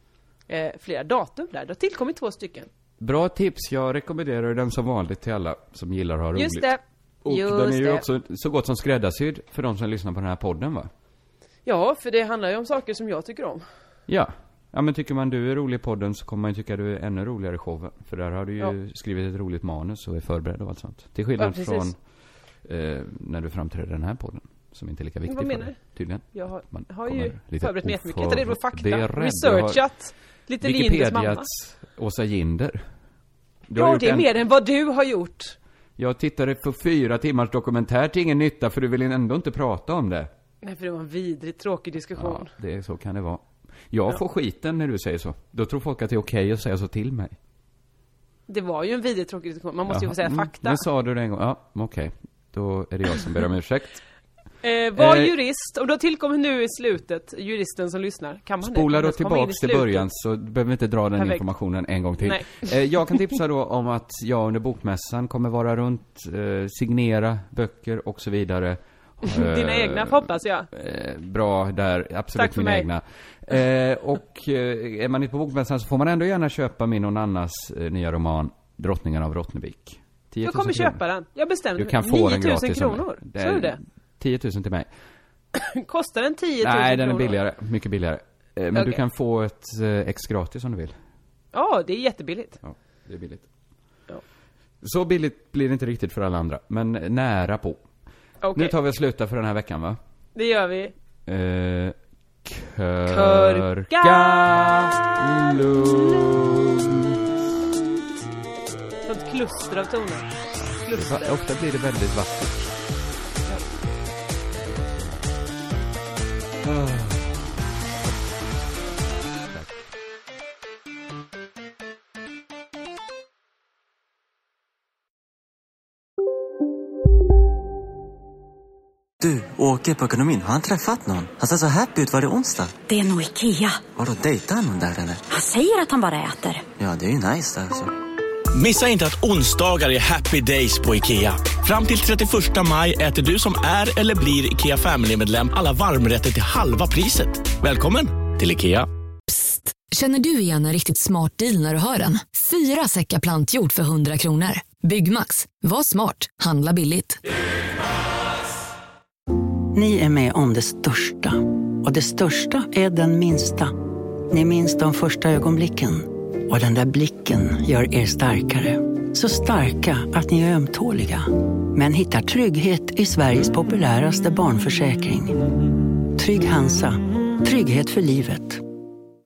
eh, flera datum där, det har tillkommit två stycken. Bra tips. Jag rekommenderar den som vanligt till alla som gillar att ha roligt. Just det! Och Just den är ju det. också så gott som skräddarsydd för de som lyssnar på den här podden va? Ja, för det handlar ju om saker som jag tycker om. Ja. Ja men tycker man du är rolig i podden så kommer man ju tycka du är ännu roligare i showen. För där har du ju Ja. skrivit ett roligt manus och är förberedd och allt sånt. Till Ja, skillnad precis. från eh, när du framträder i den här podden. Som inte är lika viktig Vad för menar dig. du? Tydligen. Jag har, har ju förberett mig jättemycket, fakta, Det är har researchat, lite Lindes mamma. Åsa Ginder. Du Ja, det är en- mer än vad du har gjort. Jag tittade på fyra timmars dokumentär till ingen nytta för du vill ändå inte prata om det. Nej, för det var en vidrigt tråkig Ja, diskussion. det är, så kan det vara. Jag Ja. får skiten när du säger så. Då tror folk att det är okej att säga så till mig. Det var ju en vidrigt tråkig diskussion, man måste ju Jaha. få säga Mm, fakta. Men sa du det en gång? Ja, okej. Då är det jag som ber om ursäkt. Eh, var Eh, jurist, och då tillkommer nu i slutet, juristen som lyssnar. Kan man? Spola då tillbaks till början så behöver inte dra den Perfekt. informationen en gång till. Eh, jag kan tipsa då om att jag under bokmässan kommer vara runt, eh, signera böcker och så vidare. [laughs] Dina Eh, egna, hoppas jag. Eh, bra där, absolut Tack för mina mig. egna. Och är man inte på bokmässan så får man ändå gärna köpa min och Nannas nya roman Drottningen av Rottnevik. 10 000 Jag kommer köpa den. Jag bestämde Du kan mig. få den 9000 gratis mig. kronor. Är du det? 10 000 till mig. [coughs] Kostar den 10 000 Nej, den är kronor? billigare. Mycket billigare. Eh, men du Okej. kan få ett eh, ex gratis om du vill. Ja, det är jättebilligt. Ja, det är billigt. Ja. Så billigt blir det inte riktigt för alla andra, men nära på. Okej, Nu tar vi och slutar för den här veckan va? det gör vi. Eh, Körka lugnt. Sånt kluster av toner. Kluster. Ofta blir det väldigt vackert. Du, åker på ekonomin. Har han träffat någon? Han ser så happy ut. Var det onsdag? Det är nog Ikea. Har du dejtat någon där eller? Han säger att han bara äter. Ja, det är ju nice där alltså. Missa inte att onsdagar är happy days på IKEA. Fram till 31 maj äter du som är eller blir IKEA Family-medlem alla varmrätter till halva priset. Välkommen till IKEA. Känner du igen en riktigt smart deal när du hör den? Fyra säckar plantjord för 100 kronor. Byggmax. Var smart. Handla billigt. Ni är med om det största. Och det största är den minsta. Ni minns de första ögonblicken. Och den där blicken gör er starkare. Så starka att ni är ömtåliga. Men hittar trygghet i Sveriges populäraste barnförsäkring. Trygg Hansa. Trygghet för livet.